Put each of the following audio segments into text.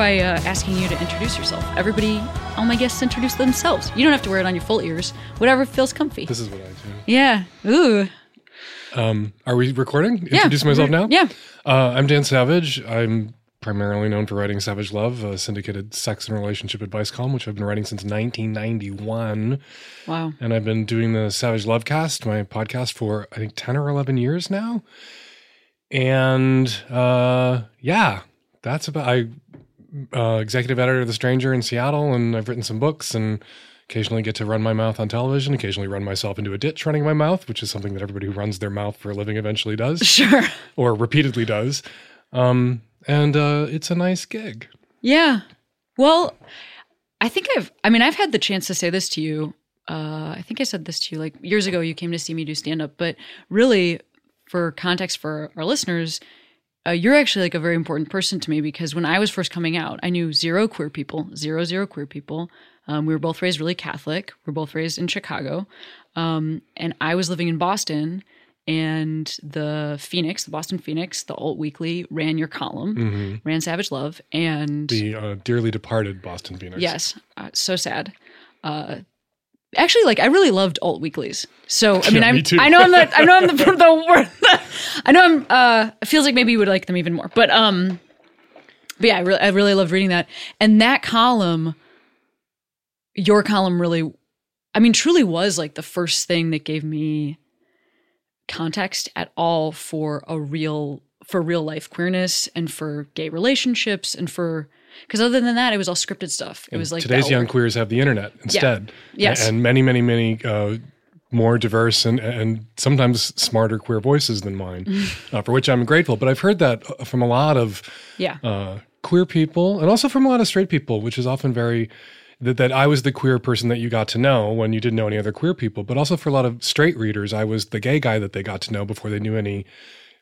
By uh, asking you to introduce yourself. Everybody, all my guests introduce themselves. You don't have to wear it on your full ears, whatever feels comfy. This is what I do. Yeah. Ooh. Um, are we recording? Yeah. Introduce myself now? Yeah. Uh, I'm Dan Savage. I'm primarily known for writing Savage Love, a syndicated sex and relationship advice column, which I've been writing since 1991. Wow. And I've been doing the Savage Love Cast, my podcast, for I think 10 or 11 years now. And uh, yeah, that's about. I uh, executive editor of The Stranger in Seattle, and I've written some books and occasionally get to run my mouth on television, occasionally run myself into a ditch running my mouth, which is something that everybody who runs their mouth for a living eventually does Sure. or repeatedly does. Um, and uh, it's a nice gig. Yeah. Well, I think I've, I mean, I've had the chance to say this to you. Uh, I think I said this to you like years ago. You came to see me do stand up, but really, for context for our listeners, uh, you're actually like a very important person to me because when I was first coming out, I knew zero queer people, zero, zero queer people. Um, we were both raised really Catholic. We are both raised in Chicago. Um, and I was living in Boston, and the Phoenix, the Boston Phoenix, the Alt Weekly ran your column, ran Savage Love. And The uh, dearly departed Boston Phoenix. Yes, uh, so sad. Actually, like I really loved alt weeklies. So I mean, Yeah, I'm me. I know I'm the I know I'm the the, word- I know I'm. Uh, it feels like maybe you would like them even more, but um, but yeah, I really I really loved reading that and that column. Your column really, I mean, truly was like the first thing that gave me context at all for a real for real life queerness and for gay relationships and for because other than that it was all scripted stuff it was like Today's young queers have the internet instead. Yes. And many, many, many uh, more diverse and, and sometimes smarter queer voices than mine, uh, for which I'm grateful. But I've heard that uh, from a lot of yeah uh, queer people and also from a lot of straight people, which is often very that, that I was the queer person that you got to know when you didn't know any other queer people. But also for a lot of straight readers, I was the gay guy that they got to know before they knew any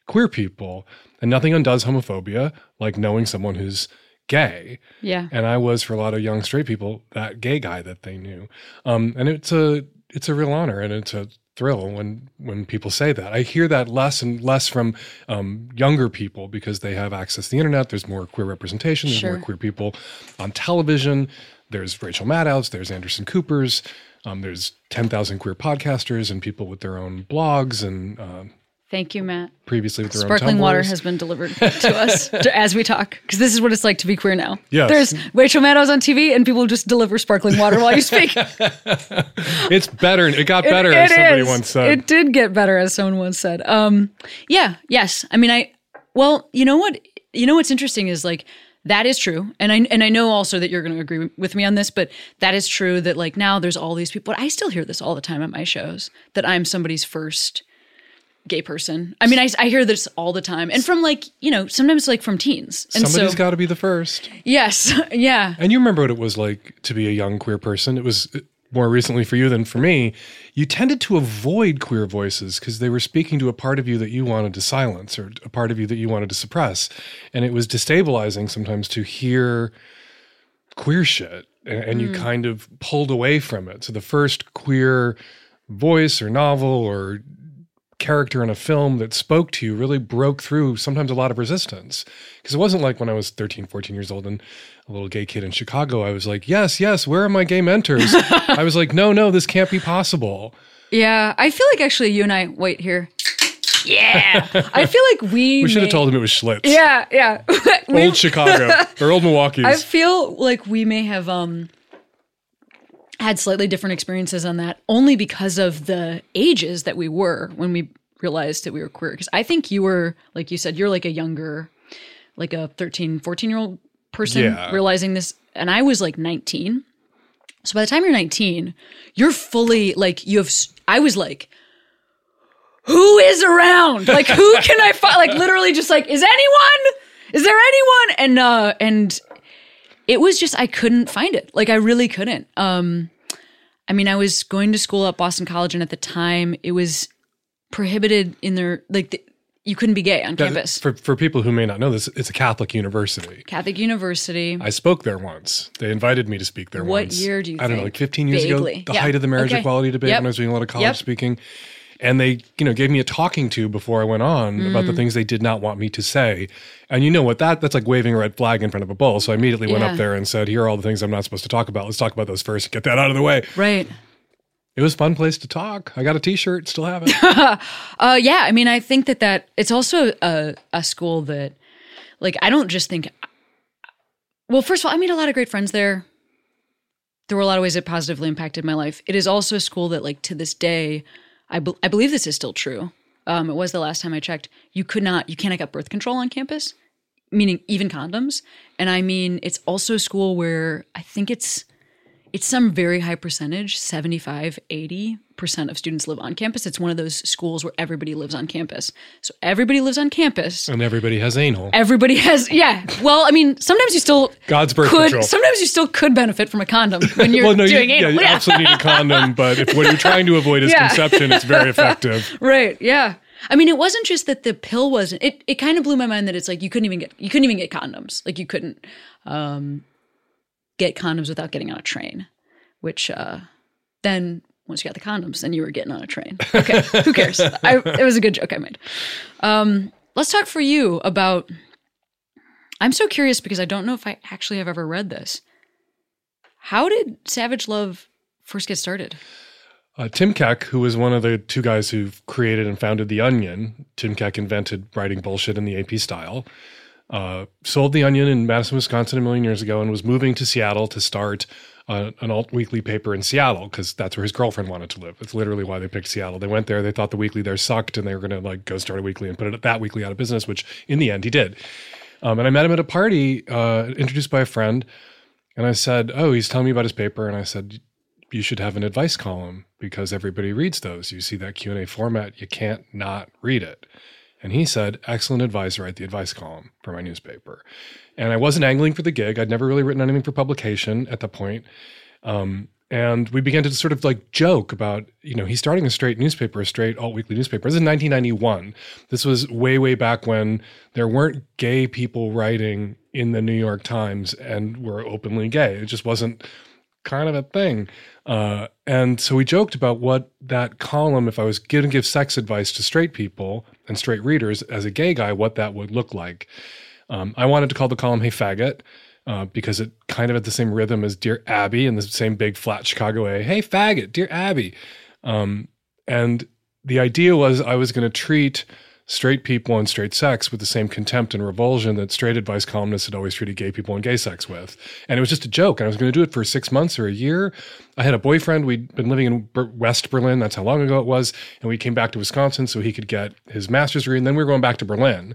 queer people. And nothing undoes homophobia like knowing someone who's gay. yeah And I was for a lot of young straight people that gay guy that they knew. Um, and it's a it's a real honor and it's a thrill when when people say that. I hear that less and less from um, younger people because they have access to the internet. There's more queer representation. There's Sure. more queer people on television. There's Rachel Maddow's. There's Anderson Cooper's. Um, there's ten thousand queer podcasters and people with their own blogs and uh, thank you matt previously with their sparkling own water has been delivered to us to, as we talk because this is what it's like to be queer now Yes. there's rachel maddows on tv and people just deliver sparkling water while you speak It's better. It got better, It- as somebody is. once said. It did get better, as someone once said. Um, yeah, yes. I mean, I. Well, you know what? You know what's interesting is like that is true, and I and I know also that you're going to agree with me on this, but that is true that like now there's all these people. I still hear this all the time at my shows that I'm somebody's first gay person. I mean, I, I hear this all the time, and from like you know sometimes like from teens. And Somebody's so got to be the first. yes, yeah, And you remember what it was like to be a young queer person. It was uh, more recently for you than for me. You tended to avoid queer voices because they were speaking to a part of you that you wanted to silence or a part of you that you wanted to suppress. And it was destabilizing sometimes to hear queer shit and, and you kind of pulled away from it. So the first queer voice or novel or character in a film that spoke to you really broke through sometimes a lot of resistance. Because it wasn't like when I was 13, 14 years old and a little gay kid in Chicago, I was like, yes, yes, where are my gay mentors? I was like, no, no, this can't be possible. Yeah, I feel like actually you and I wait here. Yeah, I feel like we. We should have told him it was Schlitz. Yeah, yeah. Old Chicago or old milwaukee I feel like we may have um had slightly different experiences on that only because of the ages that we were when we realized that we were queer. Because I think you were like you said you're like a younger like a 13 14 year old person Yeah. realizing this. And I was like 19 so by the time you're 19 you're fully like you have i was like who is around? Like who can I find like literally just like is anyone? Is there anyone? And uh and it was just I couldn't find it. Like I really couldn't. Um I mean, I was going to school at Boston College and at the time it was prohibited in their like the, you couldn't be gay on That- campus. For, for people who may not know this, it's a Catholic university. Catholic University. I spoke there once. They invited me to speak there What once. year do you I don't know, like 15 years Vaguely. ago, the Yeah. height of the marriage Okay. equality debate Yep. when I was doing a lot of college Yep. speaking. And they, you know, gave me a talking to before I went on about Mm. the things they did not want me to say. And you know what that that's like waving a red flag in front of a bull. So I immediately went Yeah. up there and said, "Here are all the things I'm not supposed to talk about. Let's talk about those first. Get that out of the way." Right. It was a fun place to talk. I got a t-shirt, still have it. Uh, yeah, I mean, I think that that it's also a, a school that, like, I don't just think. Well, first of all, I made a lot of great friends there. There were a lot of ways it positively impacted my life. It is also a school that, like, to this day, I, be- I believe this is still true. Um, it was the last time I checked. You could not, you cannot get birth control on campus, meaning even condoms. And I mean, it's also a school where I think it's it's some very high percentage 75 80% of students live on campus it's one of those schools where everybody lives on campus so everybody lives on campus and everybody has anal. everybody has yeah well i mean sometimes you still God's birth could control. sometimes you still could benefit from a condom when you're well, no, you, doing yeah, anal you absolutely need a condom, but if what you're trying to avoid is Yeah. conception, it's very effective. right yeah i mean it wasn't just that the pill wasn't it, it kind of blew my mind that it's like you couldn't even get you couldn't even get condoms like you couldn't um get condoms without getting on a train which uh then once you got the condoms then you were getting on a train. Okay who cares? I, it was a good joke i made. Um let's talk for you about i'm so curious because i don't know if i actually have ever read this. How did savage love first get started? Uh, Tim Keck, who was one of the two guys who created and founded The Onion, Tim Keck invented writing bullshit in the AP style, uh, sold The Onion in Madison, Wisconsin a million years ago and was moving to Seattle to start uh, an alt weekly paper in Seattle because that's where his girlfriend wanted to live. It's literally why they picked Seattle. They went there, they thought the weekly there sucked, and they were going to like go start a weekly and put it, that weekly out of business, which in the end he did. Um, and I met him at a party, uh, introduced by a friend, and I said, "Oh, he's telling me about his paper." And I said, "You should have an advice column because everybody reads those. You see that Q and A format, you can't not read it." And he said, "Excellent advice. Write the advice column for my newspaper." And I wasn't angling for the gig. I'd never really written anything for publication at that point. Um, and we began to sort of like joke about, you know, he's starting a straight newspaper, a straight alt weekly newspaper. This is 1991. This was way, way back when there weren't gay people writing in the New York Times and were openly gay. It just wasn't kind of a thing. Uh, and so we joked about what that column, if I was going to give sex advice to straight people and straight readers as a gay guy, what that would look like. Um, I wanted to call the column Hey Faggot uh, because it kind of had the same rhythm as Dear Abby and the same big flat Chicago A. Hey Faggot, Dear Abby. Um, and the idea was I was going to treat straight people and straight sex with the same contempt and revulsion that straight advice columnists had always treated gay people and gay sex with. And it was just a joke. And I was going to do it for six months or a year. I had a boyfriend. We'd been living in West Berlin. That's how long ago it was. And we came back to Wisconsin so he could get his master's degree. And then we were going back to Berlin.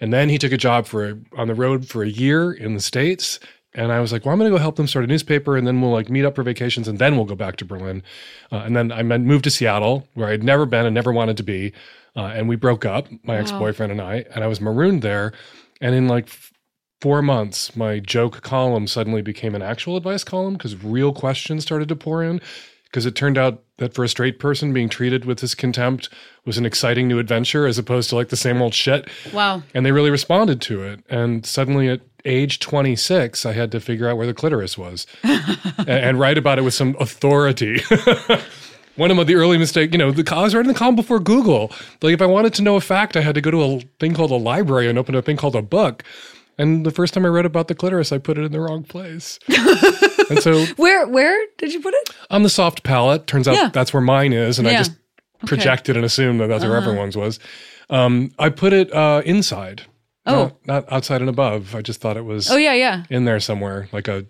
And then he took a job for on the road for a year in the States. And I was like, well, I'm going to go help them start a newspaper and then we'll like meet up for vacations and then we'll go back to Berlin. Uh, and then I moved to Seattle where I'd never been and never wanted to be. Uh, and we broke up, my ex boyfriend and I, and I was marooned there. And in like f- four months, my joke column suddenly became an actual advice column because real questions started to pour in. Because it turned out that for a straight person, being treated with this contempt was an exciting new adventure as opposed to like the same old shit wow and they really responded to it. And suddenly, at age 26, I had to figure out where the clitoris was and, and write about it with some authority. one of the early mistakes, you know, the, I was writing the column before Google. Like if I wanted to know a fact, I had to go to a thing called a library and open a thing called a book. And the first time I read about the clitoris, I put it in the wrong place. and so Where where did you put it? on the soft palate. turns out Yeah. that's where mine is, and I Yeah. just projected and assumed that that's where Uh-huh. everyone's was. Um, I put it uh, inside, Oh. not, not outside and above. I just thought it was Oh yeah, yeah. in there somewhere, like a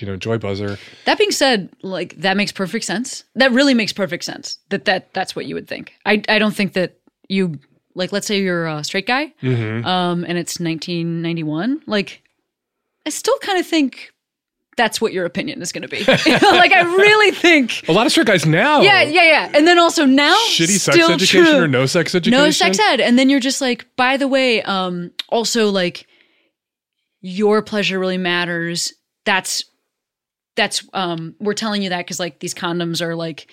you know joy buzzer. That being said, like that makes perfect sense. That really makes perfect sense. That that that's what you would think. I I don't think that you like let's say you're a straight guy, Mm-hmm. um, and it's 1991. Like, I still kind of think that's what your opinion is going to be. like, I really think. A lot of straight guys now. Yeah, yeah, yeah. And then also now, Shitty sex education true. or no sex education. no sex ed and then you're just like by the way um also like your pleasure really matters that's that's um we're telling you that because like these condoms are like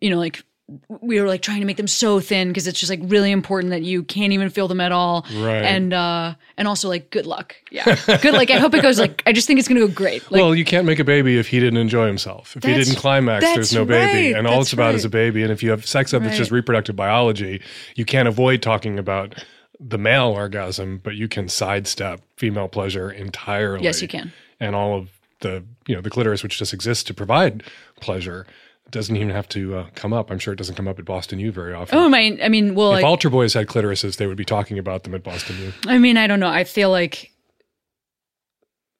you know like we were like trying to make them so thin because it's just like really important that you can't even feel them at all Right. and uh and also like good luck yeah good like i hope it goes like i just think it's gonna go great like well, you can't make a baby if he didn't enjoy himself. If he didn't climax, there's no baby. right, And all it's about is a baby. And if you have sex ed that's just reproductive biology, you can't avoid talking about the male orgasm, but you can sidestep female pleasure entirely. Yes, you can. And all of the, you know, the clitoris, which just exists to provide pleasure, doesn't even have to uh, come up. I'm sure it doesn't come up at Boston U very often. oh my i mean well if like, altar boys had clitorises, they would be talking about them at Boston U. I mean, I don't know. I feel like,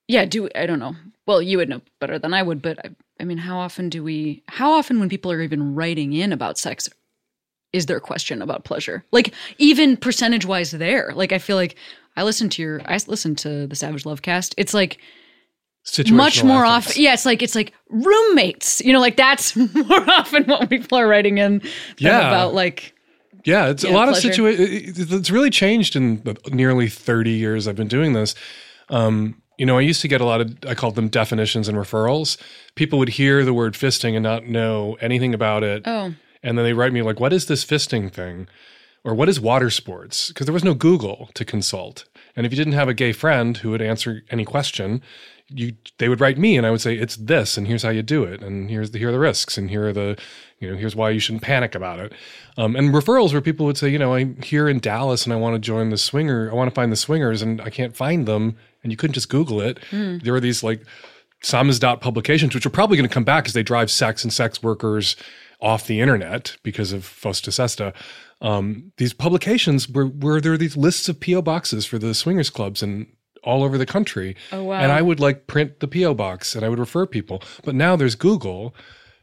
yeah, do I don't know. Well, you would know better than I would, but I, I mean, how often do we? How often, when people are even writing in about sex, is there a question about pleasure? Like even percentage wise, there. Like I feel like I listen to your, I listen to the Savage Love cast. It's like much more often. Yeah, it's like it's like roommates. You know, like that's more often what people are writing in Yeah. about like Yeah, it's a lot pleasure. of situations. It's really changed in the nearly 30 years I've been doing this. Um, you know, I used to get a lot of, I called them definitions and referrals. People would hear the word fisting and not know anything about it. oh And then they write me, like, what is this fisting thing? Or what is water sports? Because there was no Google to consult. And if you didn't have a gay friend who would answer any question, you they would write me and I would say, it's this, and here's how you do it, and here's the here are the risks, and here are the, you know, here's why you shouldn't panic about it. Um, and referrals where people would say, you know, I'm here in Dallas and I want to join the swinger, I want to find the swingers and I can't find them, and you couldn't just Google it. There were these like Samizdat publications, which are probably going to come back as they drive sex and sex workers off the internet because of Fosta Sesta. Um, these publications were where there are these lists of PO boxes for the swingers clubs and all over the country. Oh, wow. And I would like print the PO box and I would refer people. But now there's Google.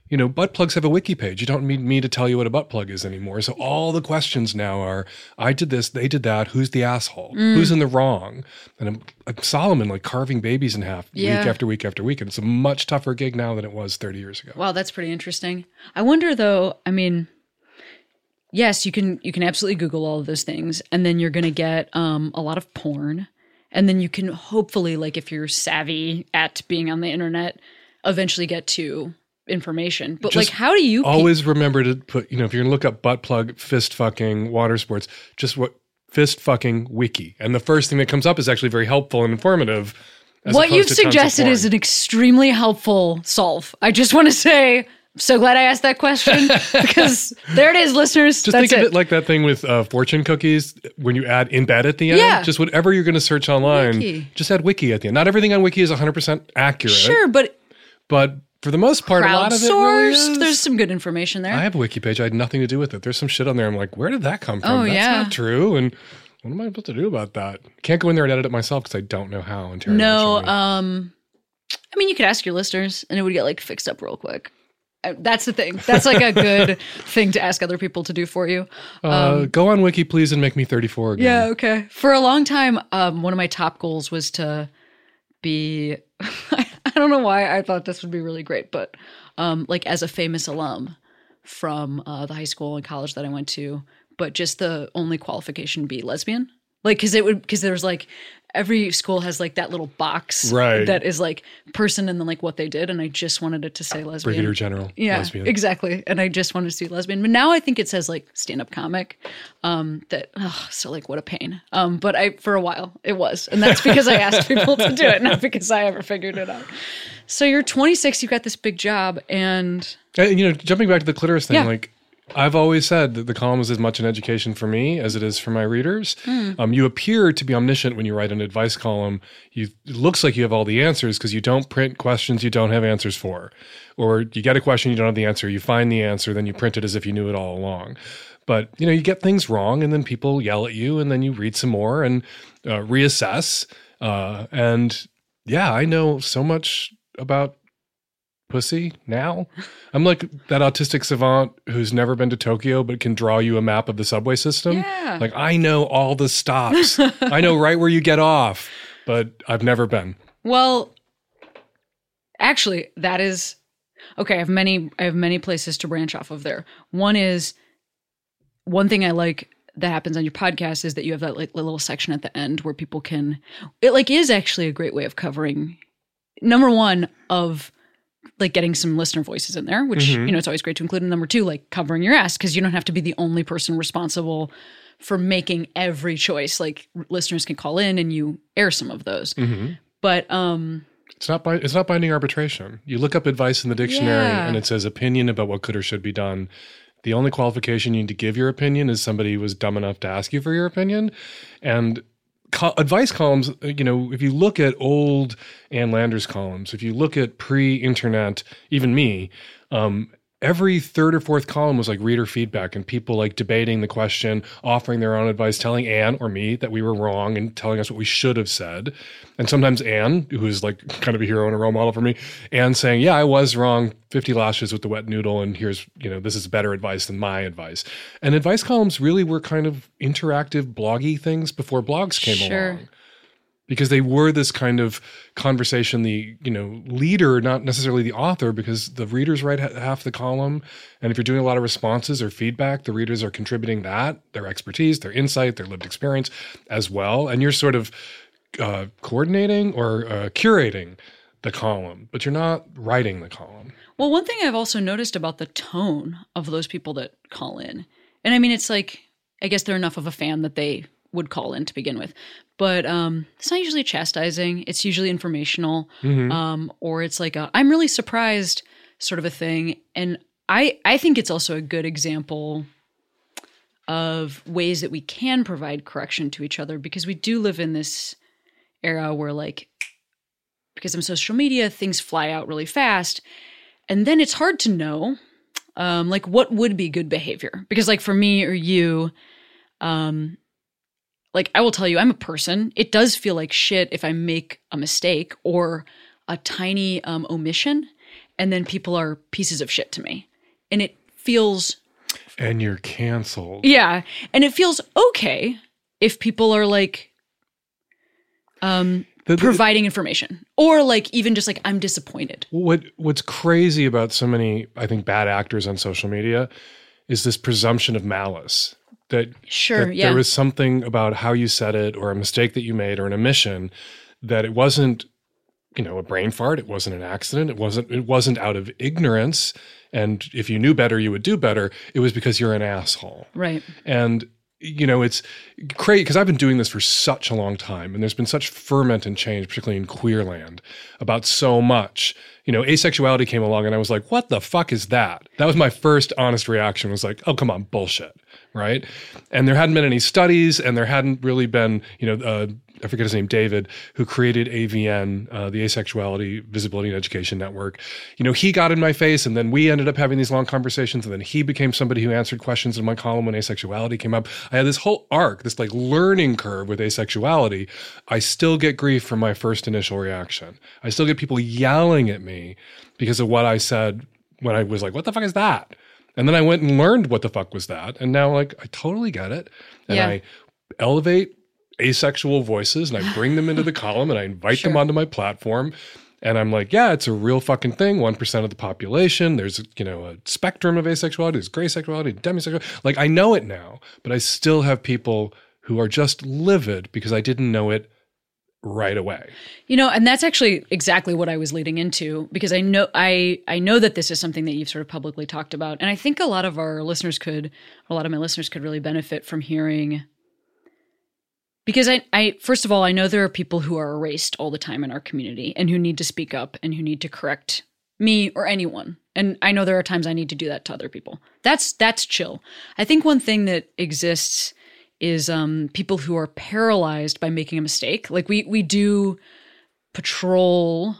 You know, butt plugs have a wiki page. You don't need me to tell you what a butt plug is anymore. So all the questions now are: I did this, they did that. Who's the asshole? Mm. Who's in the wrong? And I'm, I'm Solomon like carving babies in half Yeah. week after week after week, and it's a much tougher gig now than it was 30 years ago. Wow, that's pretty interesting. I wonder though, I mean, yes, you can you can absolutely Google all of those things, and then you're gonna get um, a lot of porn. And then you can hopefully, like if you're savvy at being on the internet, eventually get to information. But Just like how do you pe- Always remember to put, you know, if you're gonna look up butt plug, fist fucking, water sports, just what fist fucking wiki, and the first thing that comes up is actually very helpful and informative. what you've suggested is an extremely helpful solve. I just want to say, so glad I asked that question because there it is, listeners. Just think of it. it like that thing with uh, fortune cookies when you add in bed at the end. Yeah. Just whatever you're going to search online, Wiki. just add wiki at the end. Not everything on wiki is 100% accurate. sure, but But for the most part, a lot of it really is. There's some good information there. I have a wiki page. I had nothing to do with it. There's some shit on there. I'm like, where did that come from? Oh, That's yeah. not true. And what am I supposed to do about that? Can't go in there and edit it myself because I don't know how. And Terry No, won't show me. um, I mean, you could ask your listeners, and it would get like fixed up real quick. Uh, That's the thing. That's like a good thing to ask other people to do for you. uh, go on wiki, please, and make me 34 again. um, Yeah, okay. For a long time, um, one of my top goals was to be. I don't know why I thought this would be really great, but um, like as a famous alum from uh, the high school and college that I went to, but just the only qualification be lesbian. Like, because it would, because there's like, every school has like that little box Right. that is like person and then like what they did. And I just wanted it to say lesbian. Brigadier General. Yeah, lesbian. exactly. And I just wanted to see lesbian. But now I think it says like stand up comic. Um, that oh, so like what a pain. Um, but I for a while it was, and that's because I asked people to do it, not because I ever figured it out. So you're 26, you've got this big job, and And, you know, jumping back to the clitoris thing, Yeah. like I've always said that the column is as much an education for me as it is for my readers. Um, you appear to be omniscient when you write an advice column. You, it looks like you have all the answers because you don't print questions you don't have answers for, or you get a question you don't have the answer. You find the answer, then you print it as if you knew it all along. But you know, you get things wrong, and then people yell at you, and then you read some more and uh, reassess. Uh, and yeah, I know so much about pussy now. I'm like that autistic savant who's never been to Tokyo but can draw you a map of the subway system. Yeah. Like I know all the stops. I know right where you get off, but I've never been. well, actually, that is okay. I have many. I have many places to branch off of there. One is one thing I like that happens on your podcast is that you have that like little section at the end where people can. It like is actually a great way of covering. Number one of like getting some listener voices in there, which Mhm. you know it's always great to include. And number two, like covering your ass because you don't have to be the only person responsible for making every choice. Like listeners can call in and you air some of those. Mhm. But um, It's not bi- it's not binding arbitration. You look up advice in the dictionary Yeah. and it says opinion about what could or should be done. The only qualification you need to give your opinion is somebody was dumb enough to ask you for your opinion. And co- advice columns, uh, you know, if you look at old Ann Landers columns, if you look at pre-internet, even me, um, every third or fourth column was like reader feedback and people like debating the question, offering their own advice, telling Ann or me that we were wrong and telling us what we should have said. And sometimes Ann, who is like kind of a hero and a role model for me, Ann saying, "Yeah, I was wrong. Fifty lashes with the wet noodle, and here's you know this is better advice than my advice." And advice columns really were kind of interactive, bloggy things before blogs came Sure. along because they were this kind of conversation the you know leader not necessarily the author because the readers write ha- half the column. And if you're doing a lot of responses or feedback the readers are contributing that their expertise their insight their lived experience as well. And you're sort of uh, coordinating or uh, curating the column but you're not writing the column. Well, one thing I've also noticed about the tone of those people that call in, and I mean, it's like I guess they're enough of a fan that they would call in to begin with, but um, it's not usually chastising. It's usually informational, um, or it's like a, I'm really surprised sort of a thing, and I I think it's also a good example of ways that we can provide correction to each other because we do live in this era where like because of social media things fly out really fast. And then it's hard to know um like what would be good behavior. Because like for me or you um like i will tell you i'm a person. It does feel like shit if i make a mistake or a tiny um omission and then people are pieces of shit to me. And it feels and you're canceled. Yeah, and it feels okay if people are like um The- the- providing information or like even just like I'm disappointed. What what's crazy about so many, I think, bad actors on social media is this presumption of malice that, Sure, that yeah. there was something about how you said it or a mistake that you made or an omission that it wasn't, you know, a brain fart. It wasn't an accident. It wasn't it wasn't out of ignorance. And if you knew better, you would do better. It was because you're an asshole. right. And you know, it's great because I've been doing this for such a long time, and there's been such ferment and change, particularly in queer land, about so much. You know, asexuality came along, and I was like, "What the fuck is that?" That was my first honest reaction. Was like, "Oh, come on, bullshit." Right? And there hadn't been any studies, and there hadn't really been, you know, uh, I forget his name, David, who created AVEN, uh, the Asexuality Visibility and Education Network. You know, he got in my face, and then we ended up having these long conversations, and then he became somebody who answered questions in my column when asexuality came up. I had this whole arc, this like learning curve with asexuality. I still get grief from my first initial reaction. I still get people yelling at me because of what I said when I was like, "What the fuck is that?" And then I went and learned what the fuck was that, and now like I totally get it, and Yeah. I elevate asexual voices and I bring them into the column and I invite them onto my platform. And I'm like, yeah, it's a real fucking thing. 1% of the population. There's, you know, a spectrum of asexuality. There's gray sexuality, demisexuality. Like, I know it now, but I still have people who are just livid because I didn't know it right away. You know, and that's actually exactly what I was leading into because I know I I know that this is something that you've sort of publicly talked about, and I think a lot of our listeners could, a lot of my listeners could really benefit from hearing. Because I, I first of all, I know there are people who are erased all the time in our community and who need to speak up and who need to correct me or anyone. And I know there are times I need to do that to other people. That's that's chill. I think one thing that exists is um, people who are paralyzed by making a mistake. Like we we do patrol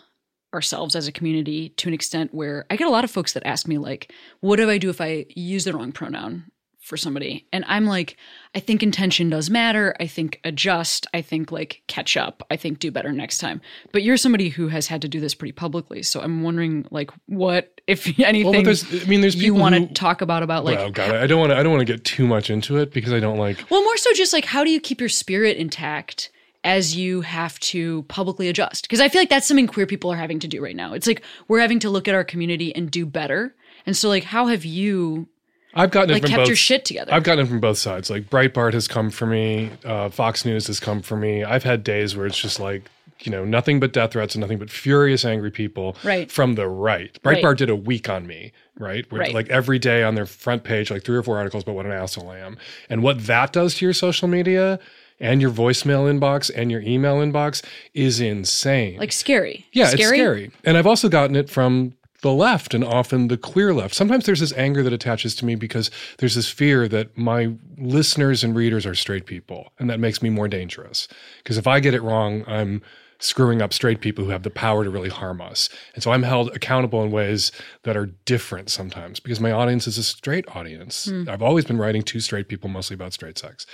ourselves as a community to an extent where I get a lot of folks that ask me like, "What do I do if I use the wrong pronoun for somebody?" And I'm like, I think intention does matter. I think adjust. I think like catch up. I think do better next time. But you're somebody who has had to do this pretty publicly, so I'm wondering like what if anything Well, I mean, there's you people want to talk about about like well, God, I don't want to, I don't want to get too much into it because I don't like, Well, more so just like how do you keep your spirit intact as you have to publicly adjust? Because I feel like that's something queer people are having to do right now. It's like we're having to look at our community and do better. And so like how have you I've gotten it from kept both. your shit together? I've gotten it from both sides. Like Breitbart has come for me, uh, Fox News has come for me. I've had days where it's just like, you know, nothing but death threats and nothing but furious, angry people Right. from the right. Right. Breitbart did a week on me, right? Where, Right. Like every day on their front page, like three or four articles about what an asshole I am. And what that does to your social media and your voicemail inbox and your email inbox is insane. like scary. Yeah, scary? it's scary. And I've also gotten it from the left and often the queer left. Sometimes there's this anger that attaches to me because there's this fear that my listeners and readers are straight people. And that makes me more dangerous. Because if I get it wrong, I'm screwing up straight people who have the power to really harm us. And so I'm held accountable in ways that are different sometimes because my audience is a straight audience. Hmm. I've always been writing to straight people, mostly about straight sex.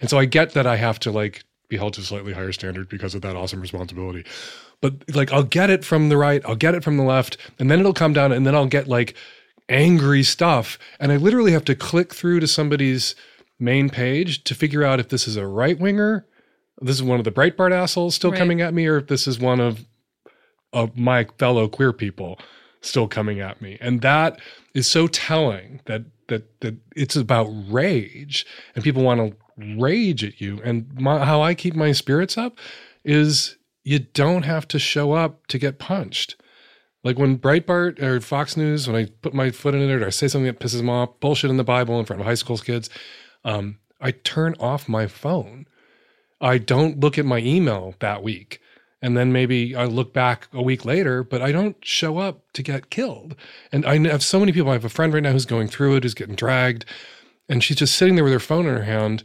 And so I get that I have to like be held to a slightly higher standard because of that awesome responsibility. But like I'll get it from the right, I'll get it from the left, and then it'll come down and then I'll get like angry stuff. And I literally have to click through to somebody's main page to figure out if this is a right winger, this is one of the Breitbart assholes still Right. coming at me, or if this is one of of my fellow queer people still coming at me. And that is so telling that that that it's about rage and people want to rage at you. And my, how I keep my spirits up is you don't have to show up to get punched. Like when Breitbart or Fox News, when I put my foot in it or I say something that pisses them off, bullshit in the Bible in front of high school kids, um, I turn off my phone. I don't look at my email that week. And then maybe I look back a week later, but I don't show up to get killed. And I have so many people. I have a friend right now who's going through it, who's getting dragged, and she's just sitting there with her phone in her hand.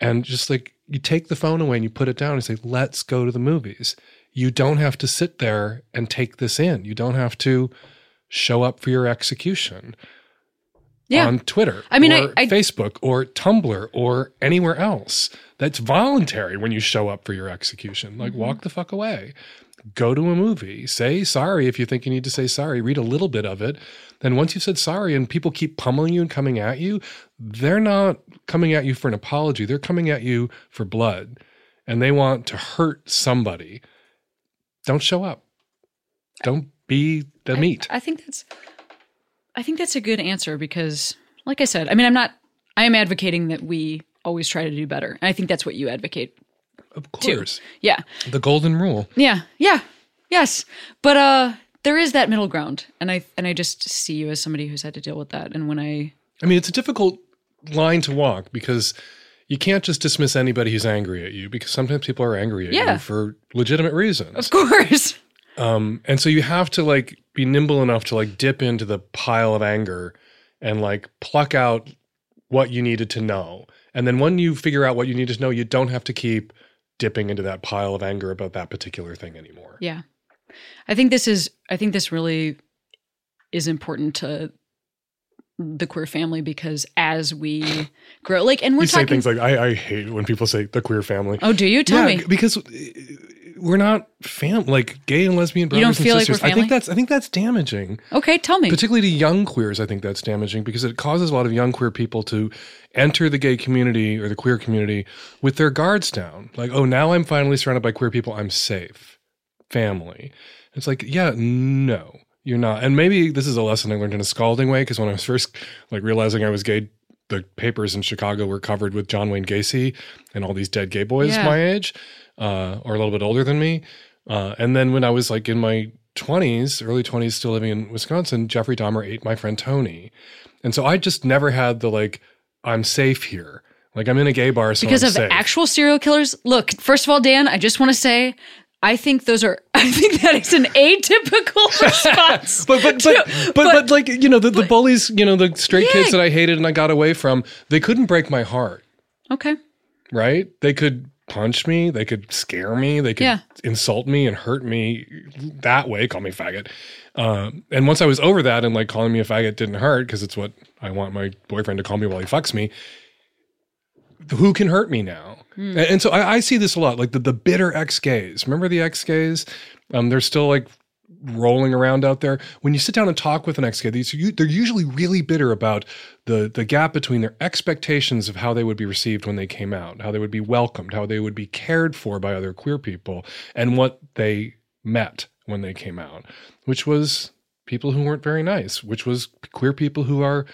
And just like you take the phone away and you put it down and say, let's go to the movies. You don't have to sit there and take this in. You don't have to show up for your execution Yeah. on Twitter I mean, or I- I- Facebook or Tumblr or anywhere else. That's voluntary when you show up for your execution. Like, Mm-hmm. walk the fuck away. Go to a movie. Say sorry if you think you need to say sorry. Read a little bit of it. Then once you've said sorry and people keep pummeling you and coming at you, they're not coming at you for an apology. They're coming at you for blood and they want to hurt somebody. Don't show up. Don't be the meat. I think that's I think that's a good answer because like I said, I mean I'm not I am advocating that we always try to do better. And I think that's what you advocate. of course. Yeah. The golden rule. Yeah. Yeah. Yes. But uh there is that middle ground. And I and I just see you as somebody who's had to deal with that. And when I I mean, it's a difficult line to walk because you can't just dismiss anybody who's angry at you because sometimes people are angry at Yeah. you for legitimate reasons. of course. Um, and so you have to like be nimble enough to like dip into the pile of anger and like pluck out what you needed to know. And then when you figure out what you need to know, you don't have to keep dipping into that pile of anger about that particular thing anymore. Yeah. I think this is I think this really is important to the queer family because as we grow like and we're you say things like I, I hate when people say the queer family. Oh, do you? Tell yeah, me. because uh, we're not fam like gay and lesbian brothers don't and feel like we're I think that's I think that's damaging, Okay, tell me. particularly to young queers. I think that's damaging because it causes a lot of young queer people to enter the gay community or the queer community with their guards down. Like, oh, now I'm finally surrounded by queer people. I'm safe. Family. It's like, yeah, no, you're not. And maybe this is a lesson I learned in a scalding way because when I was first like realizing I was gay the papers in Chicago were covered with John Wayne Gacy and all these dead gay boys Yeah. my age, uh, or a little bit older than me. Uh, and then when I was like in my 20s, early 20s, still living in Wisconsin, Jeffrey Dahmer ate my friend Tony. And so I just never had the like, I'm safe here. Like I'm in a gay bar, so because I'm of safe. actual serial killers. Look, first of all, Dan, I just want to say, I think those are. I think that is an atypical response. but but but, but but like you know the, the bullies, you know the straight Yeah. kids that I hated and I got away from, they couldn't break my heart. okay, right? They could punch me, they could scare me, they could Yeah. insult me and hurt me that way, call me faggot. Um, and once I was over that and like calling me a faggot didn't hurt because it's what I want my boyfriend to call me while he fucks me. Who can hurt me now? And, and so I, I see this a lot, like the, the bitter ex gays. Remember the ex gays? Um, they're still like rolling around out there. When you sit down and talk with an ex gay, they're usually really bitter about the the gap between their expectations of how they would be received when they came out, how they would be welcomed, how they would be cared for by other queer people, and what they met when they came out, which was people who weren't very nice, which was queer people who are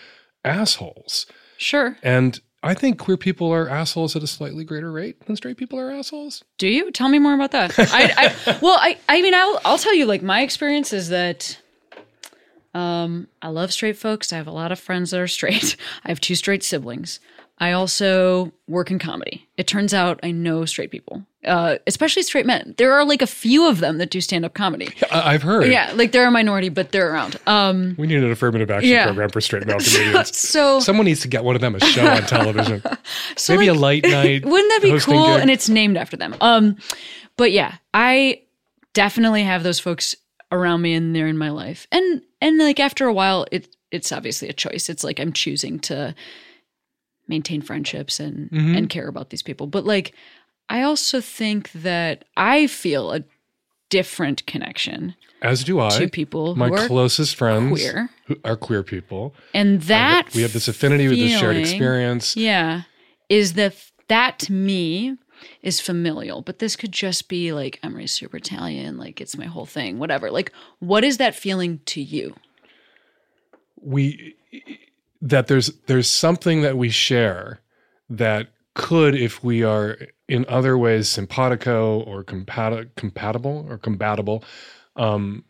assholes. sure. And I think queer people are assholes at a slightly greater rate than straight people are assholes. Do you tell me more about that? I, I well, I I mean, I'll I'll tell you. Like my experience is that. Um, I love straight folks. I have a lot of friends that are straight. I have two straight siblings. I also work in comedy. It turns out I know straight people, uh, especially straight men. There are like a few of them that do stand up comedy. I- I've heard. Yeah, like they're a minority, but they're around. Um, We need an affirmative action Yeah. program for straight male comedians. so Someone needs to get one of them a show on television. so Maybe like, a late night. Wouldn't that be cool? gig. And it's named after them. Um, but yeah, I definitely have those folks around me, and they're in my life. And and like after a while, it it's obviously a choice. It's like I'm choosing to maintain friendships and Mhm. and care about these people. But like, I also think that I feel a different connection As do I. to people My who are closest friends queer, who are queer people. and that we have this affinity with this shared experience. Yeah. Is that that to me is familial, but this could just be like I'm raised super Italian, like it's my whole thing, whatever. Like, what is that feeling to you? we that there's there's something that we share that could if we are in other ways simpatico or compati- compatible or compatible um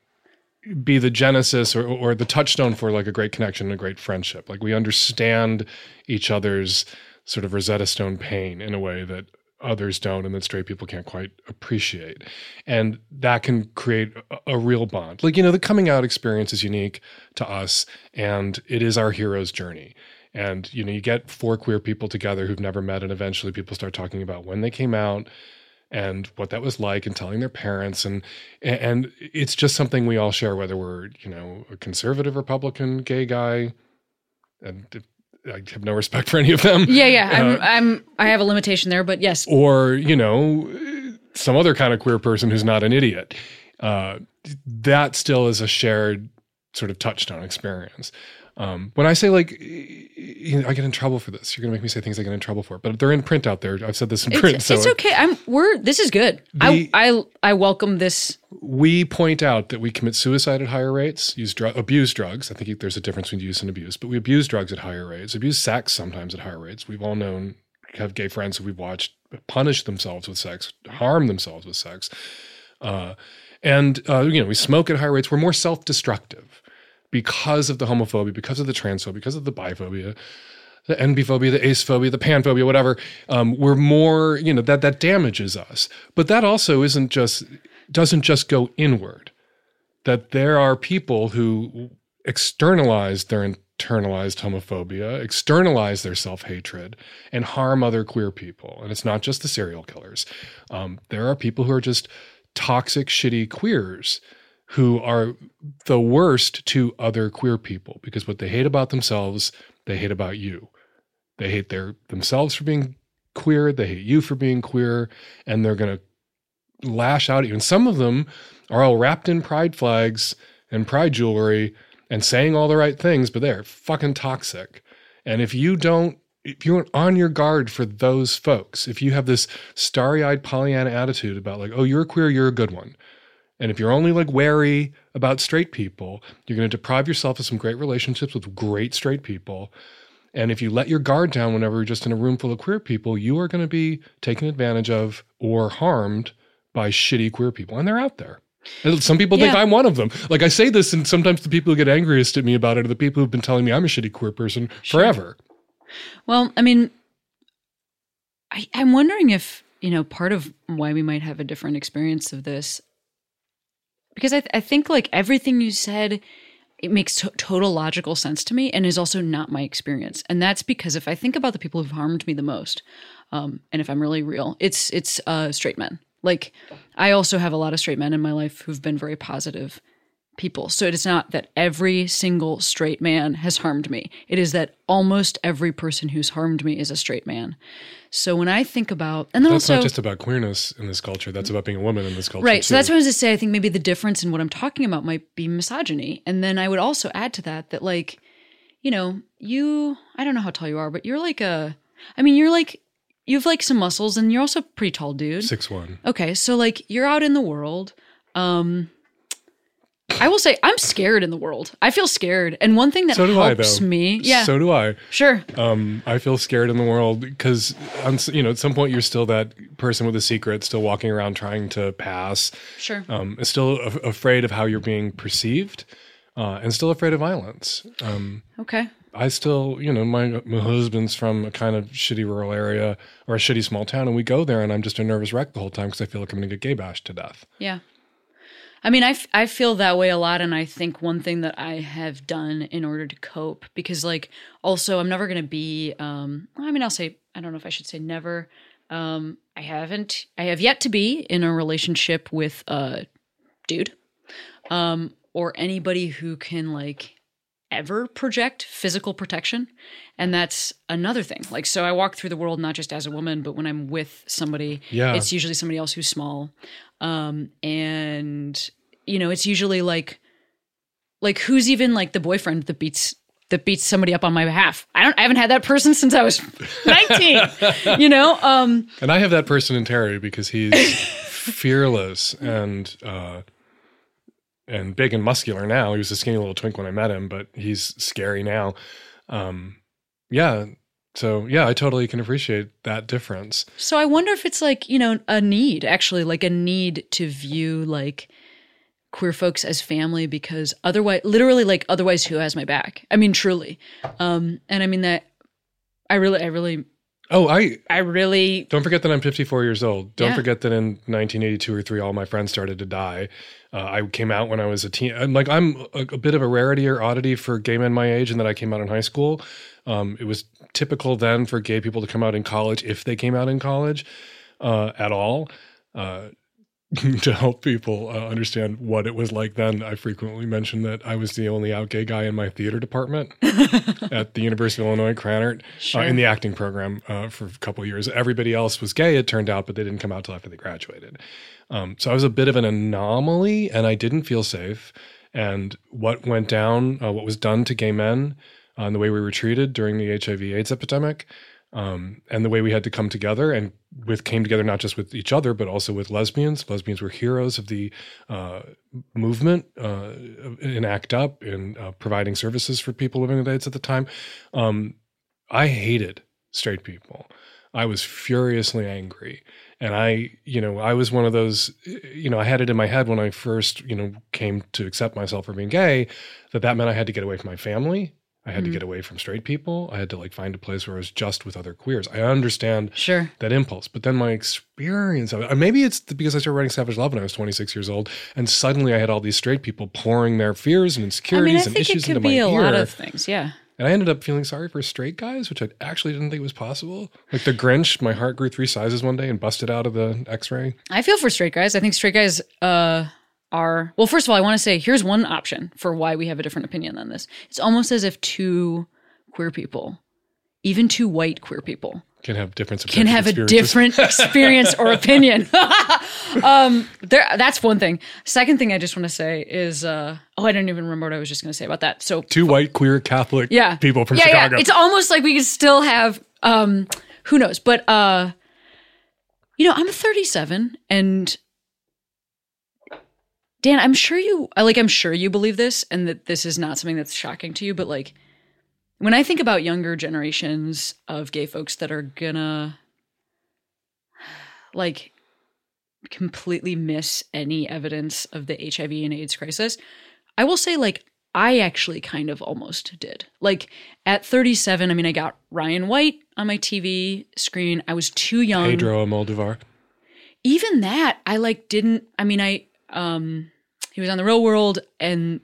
be the genesis or, or the touchstone for like a great connection and a great friendship. Like we understand each other's sort of rosetta stone pain in a way that others don't and that straight people can't quite appreciate. And that can create a, a real bond. Like you know the coming out experience is unique to us and it is our hero's journey. And you know you get four queer people together who've never met and eventually people start talking about when they came out and what that was like and telling their parents. And and it's just something we all share whether we're you know a conservative republican gay guy and i have no respect for any of them Yeah, yeah. Uh, I'm I'm I have a limitation there, but yes. or you know some other kind of queer person who's not an idiot uh, that still is a shared sort of touchstone experience um, when i say like you know, i get in trouble for this you're gonna make me say things i get in trouble for but they're in print out there i've said this in print It's, so it's okay. I'm we're this is good. The- I I I welcome this. we point out that we commit suicide at higher rates, use dr- abuse drugs. I think there's a difference between use and abuse, but we abuse drugs at higher rates, abuse sex sometimes at higher rates. We've all known, have gay friends who we've watched punish themselves with sex, harm themselves with sex. Uh, and, uh, you know, we smoke at higher rates. We're more self destructive because of the homophobia, because of the transphobia, because of the biphobia the enbyphobia, the acephobia, the panphobia, whatever, um, we're more, you know, that that damages us. But that also isn't just doesn't just go inward. That there are people who externalize their internalized homophobia, externalize their self hatred, and harm other queer people. And it's not just the serial killers. Um, there are people who are just toxic, shitty queers who are the worst to other queer people because what they hate about themselves, they hate about you. They hate their themselves for being queer, they hate you for being queer, and they're going to lash out at you. And some of them are all wrapped in pride flags and pride jewelry and saying all the right things, but they're fucking toxic. And if you don't if you aren't on your guard for those folks, if you have this starry-eyed Pollyanna attitude about like, oh, you're queer, you're a good one. And if you're only like wary about straight people, you're going to deprive yourself of some great relationships with great straight people. And if you let your guard down whenever you're just in a room full of queer people, you are going to be taken advantage of or harmed by shitty queer people. And they're out there. And some people think I'm one of them. Like I say this, and sometimes the people who get angriest at me about it are the people who've been telling me I'm a shitty queer person forever. Well, I mean, I, I'm wondering if, you know, part of why we might have a different experience of this, because I, I think like everything you said, it makes to- total logical sense to me and is also not my experience. And that's because if I think about the people who've harmed me the most, um, and if I'm really real, it's it's uh, straight men. Like I also have a lot of straight men in my life who've been very positive people. So it is not that every single straight man has harmed me. It is that almost every person who's harmed me is a straight man. So when I think about, and then That's also not just about queerness in this culture. That's about being a woman in this culture. Right. So that's what I was to say. I think maybe the difference in what I'm talking about might be misogyny. And then I would also add to that that, like, you know, you, I don't know how tall you are, but you're like a, I mean, you're like, you have like some muscles and you're also a pretty tall dude. six one. Okay. So, like, you're out in the world. Um, I will say I'm scared in the world. I feel scared. And one thing that So do I, helps though. me, yeah, So do I. sure. Um, I feel scared in the world because, you know, at some point you're still that person with a secret, still walking around trying to pass, Sure. um, still a- afraid of how you're being perceived, uh, and still afraid of violence. Um, Okay. I still, you know, my my husband's from a kind of shitty rural area or a shitty small town, and we go there, and I'm just a nervous wreck the whole time because I feel like I'm going to get gay bashed to death. Yeah. I mean, I, f- I feel that way a lot. And I think one thing that I have done in order to cope, because, like, also, I'm never going to be, um, I mean, I'll say, I don't know if I should say never. Um, I haven't, I have yet to be in a relationship with a dude um, or anybody who can, like, ever project physical protection. And that's another thing. Like, so I walk through the world not just as a woman, but when I'm with somebody, Yeah. it's usually somebody else who's small. Um, and, you know, it's usually like, like who's even like the boyfriend that beats that beats somebody up on my behalf. I don't I haven't had that person since I was 19. you know? Um And I have that person in Terry because he's fearless and uh, and big and muscular now. He was a skinny little twink when I met him, but he's scary now. Um, yeah. So yeah, I totally can appreciate that difference. So I wonder if it's like, you know, a need, actually, like a need to view like queer folks as family because otherwise, literally, like, otherwise, who has my back? I mean, truly. Um, and I mean that I really, I really, Oh, I I really, don't forget that I'm 54 years old. Don't Yeah. forget that in 1982 or three, all my friends started to die. Uh, I came out when I was a teen. I'm like I'm a, a bit of a rarity or oddity for gay men my age, and that I came out in high school. Um, it was typical then for gay people to come out in college if they came out in college uh, at all. Uh, to help people uh, understand what it was like then, I frequently mentioned that I was the only out gay guy in my theater department at the University of Illinois Krannert Sure. uh, in the acting program uh, for a couple of years. Everybody else was gay, it turned out, but they didn't come out till after they graduated. Um, so I was a bit of an anomaly, and I didn't feel safe. And what went down, uh, what was done to gay men, uh, and the way we were treated during the HIV/AIDS epidemic, um, and the way we had to come together and with came together not just with each other but also with lesbians. Lesbians were heroes of the uh, movement uh, in ACT UP in uh, providing services for people living with AIDS at the time. Um, I hated straight people. I was furiously angry. And I, you know, I was one of those, you know, I had it in my head when I first, you know, came to accept myself for being gay that that meant I had to get away from my family. I had to get away from straight people. I had to like find a place where I was just with other queers. I understand sure. that impulse. But then my experience of it, maybe it's because I started writing Savage Love when I was 26 years old, and suddenly I had all these straight people pouring their fears and insecurities I mean, I and think it issues could into be my a ear. lot of things. Yeah. and I ended up feeling sorry for straight guys, which I actually didn't think was possible. Like the Grinch, my heart grew three sizes one day and busted out of the X-ray. I feel for straight guys. I think straight guys uh, are well. First of all, I want to say here's one option for why we have a different opinion on this. It's almost as if two queer people, even two white queer people, Can have different can have a different experience or opinion. um, there, that's one thing. Second thing I just want to say is, uh, oh, I didn't even remember what I was just going to say about that. So Two white queer Catholic yeah, people from yeah, Chicago. Yeah. It's almost like we could still have, um, who knows? But uh, you know, I'm 37, and Dan, I'm sure you, like, I'm sure you believe this, and that this is not something that's shocking to you. But like, when I think about younger generations of gay folks that are gonna like completely miss any evidence of the HIV and AIDS crisis, I will say like I actually kind of almost did. Like at 37, I mean I got Ryan White on my TV screen. I was too young. Pedro Moldovar. Even that, I like didn't I mean I um he was on the real world and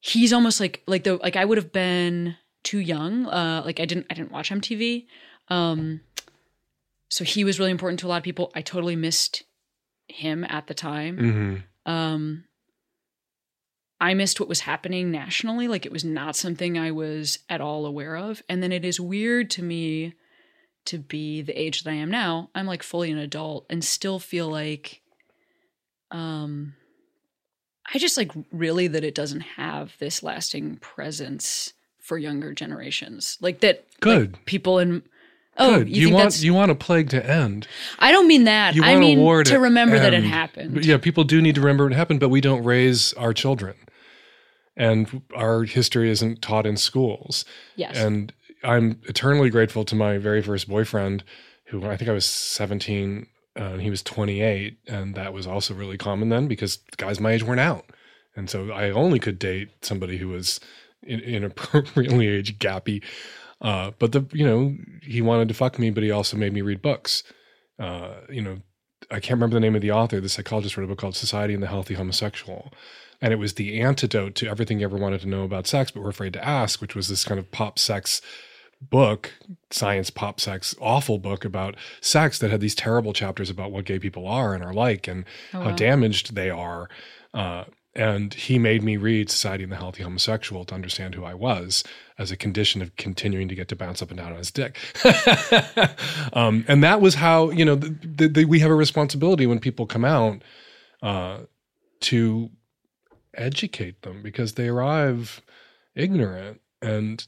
he's almost like like the like I would have been too young. Uh like I didn't I didn't watch MTV. Um so he was really important to a lot of people. I totally missed him at the time. hmm Um I missed what was happening nationally. Like it was not something I was at all aware of. And then it is weird to me to be the age that I am now. I'm like fully an adult and still feel like um I just like really that it doesn't have this lasting presence for younger generations. Like that like, Good. people in Oh, Good. you, You, think want you want a plague to end. I don't mean that. You I want mean a war to remember that it happened. But yeah, people do need to remember it happened, but we don't raise our children, and our history isn't taught in schools. yes. And I'm eternally grateful to my very first boyfriend, who I think I was 17 uh, he was 28, and that was also really common then because guys my age weren't out, and so I only could date somebody who was in, inappropriately age gappy. Uh, but the you know he wanted to fuck me, but he also made me read books. Uh, you know, I can't remember the name of the author. The psychologist wrote a book called Society and the Healthy Homosexual. And it was the antidote to everything you ever wanted to know about sex, but were afraid to ask, which was this kind of pop sex book, science pop sex, awful book about sex that had these terrible chapters about what gay people are and are like and Oh, how wow. damaged they are. Uh, and he made me read Society and the Healthy Homosexual to understand who I was as a condition of continuing to get to bounce up and down on his dick. um, and that was how, you know, the, the, the, we have a responsibility when people come out uh, to educate them because they arrive ignorant and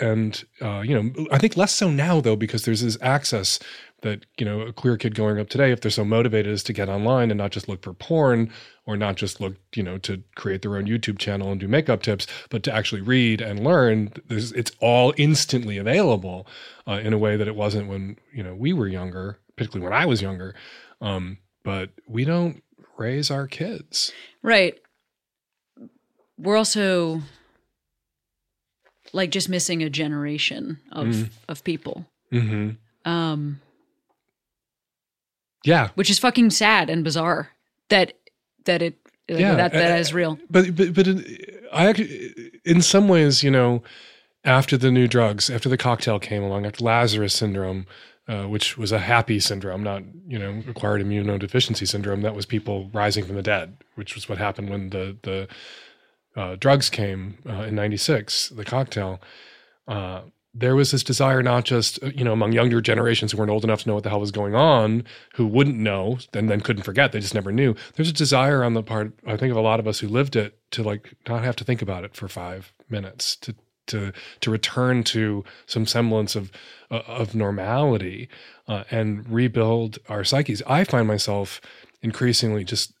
and uh, you know i think less so now though because there's this access that you know a queer kid growing up today if they're so motivated is to get online and not just look for porn or not just look you know to create their own youtube channel and do makeup tips but to actually read and learn there's, it's all instantly available uh, in a way that it wasn't when you know we were younger particularly when i was younger um, but we don't raise our kids Right. We're also like just missing a generation of Mhm. of people. mm-hmm. Um yeah which is fucking sad and bizarre that that it Yeah, that that uh, real. but but but in, I actually, in some ways, you know, after the new drugs, after the cocktail came along, after Lazarus syndrome, uh, which was a happy syndrome, not you know acquired immunodeficiency syndrome, that was people rising from the dead, which was what happened when the the uh, drugs came uh, in '96, the cocktail. Uh, there was this desire, not just uh, you know among younger generations who weren't old enough to know what the hell was going on, who wouldn't know, and then couldn't forget, they just never knew. There's a desire on the part, I think, of a lot of us who lived it to like not have to think about it for five minutes, to to to return to some semblance of uh, of normality uh, and rebuild our psyches. I find myself increasingly just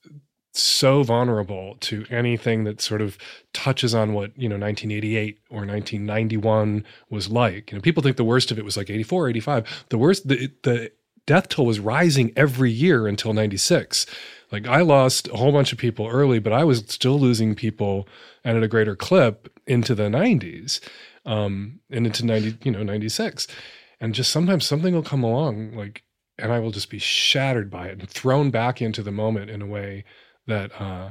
so vulnerable to anything that sort of touches on what you know 1988 or 1991 was like. You know people think the worst of it was like 84 85 the worst the, the death toll was rising every year until 96 like i lost a whole bunch of people early but i was still losing people and at a greater clip into the 90s um and into 90 you know 96 and just sometimes something will come along like and i will just be shattered by it and thrown back into the moment in a way that uh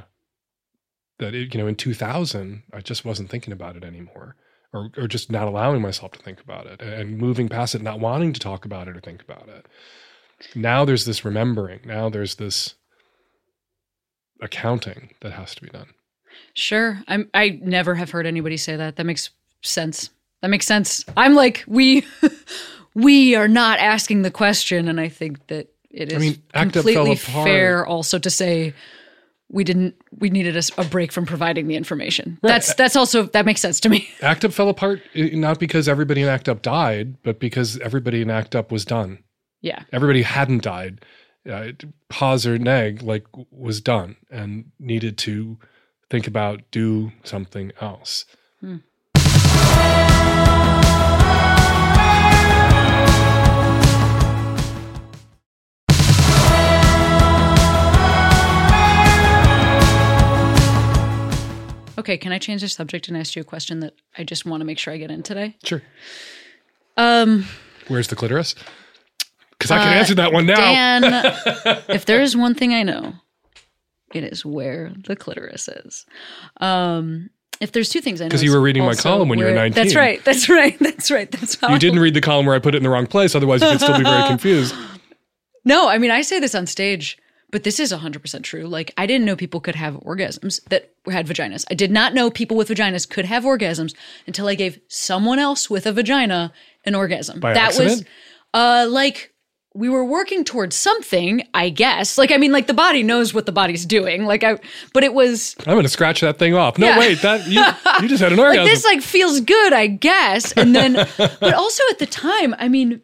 that it, you know in 2000 i just wasn't thinking about it anymore or or just not allowing myself to think about it and moving past it not wanting to talk about it or think about it now there's this remembering now there's this accounting that has to be done Sure. I'm I never have heard anybody say that. That makes sense. That makes sense. I'm like we we are not asking the question and I think that it is I mean, ACT completely fair also to say we didn't we needed a break from providing the information. That's that's also that makes sense to me. act up fell apart eh, not because everybody in act up died but because everybody in act up was done Yeah. everybody hadn't died uh, pause or neg like was done and needed to think about do something else Hmm. Okay, can I change the subject and ask you a question that I just want to make sure I get in today? Sure. Um, Where's the clitoris? Because I can answer that one now. Dan, if there is one thing I know, it is where the clitoris is. Um, if there's two things I know, 'Cause you were reading my column when you were 19. That's right. That's right. That's right. That's how you didn't read the column where I put it in the wrong place. Otherwise, you could still be very confused. No, I mean I say this on stage, but this is 100% true. Like I didn't know people could have orgasms that had vaginas. I did not know people with vaginas could have orgasms until I gave someone else with a vagina an orgasm. By that was uh like we were working towards something, I guess. Like I mean like the body knows what the body's doing. Like I but it was I'm to scratch that thing off. No, Yeah. wait, that you, you just had an orgasm. like this like feels good i guess and then but also at the time i mean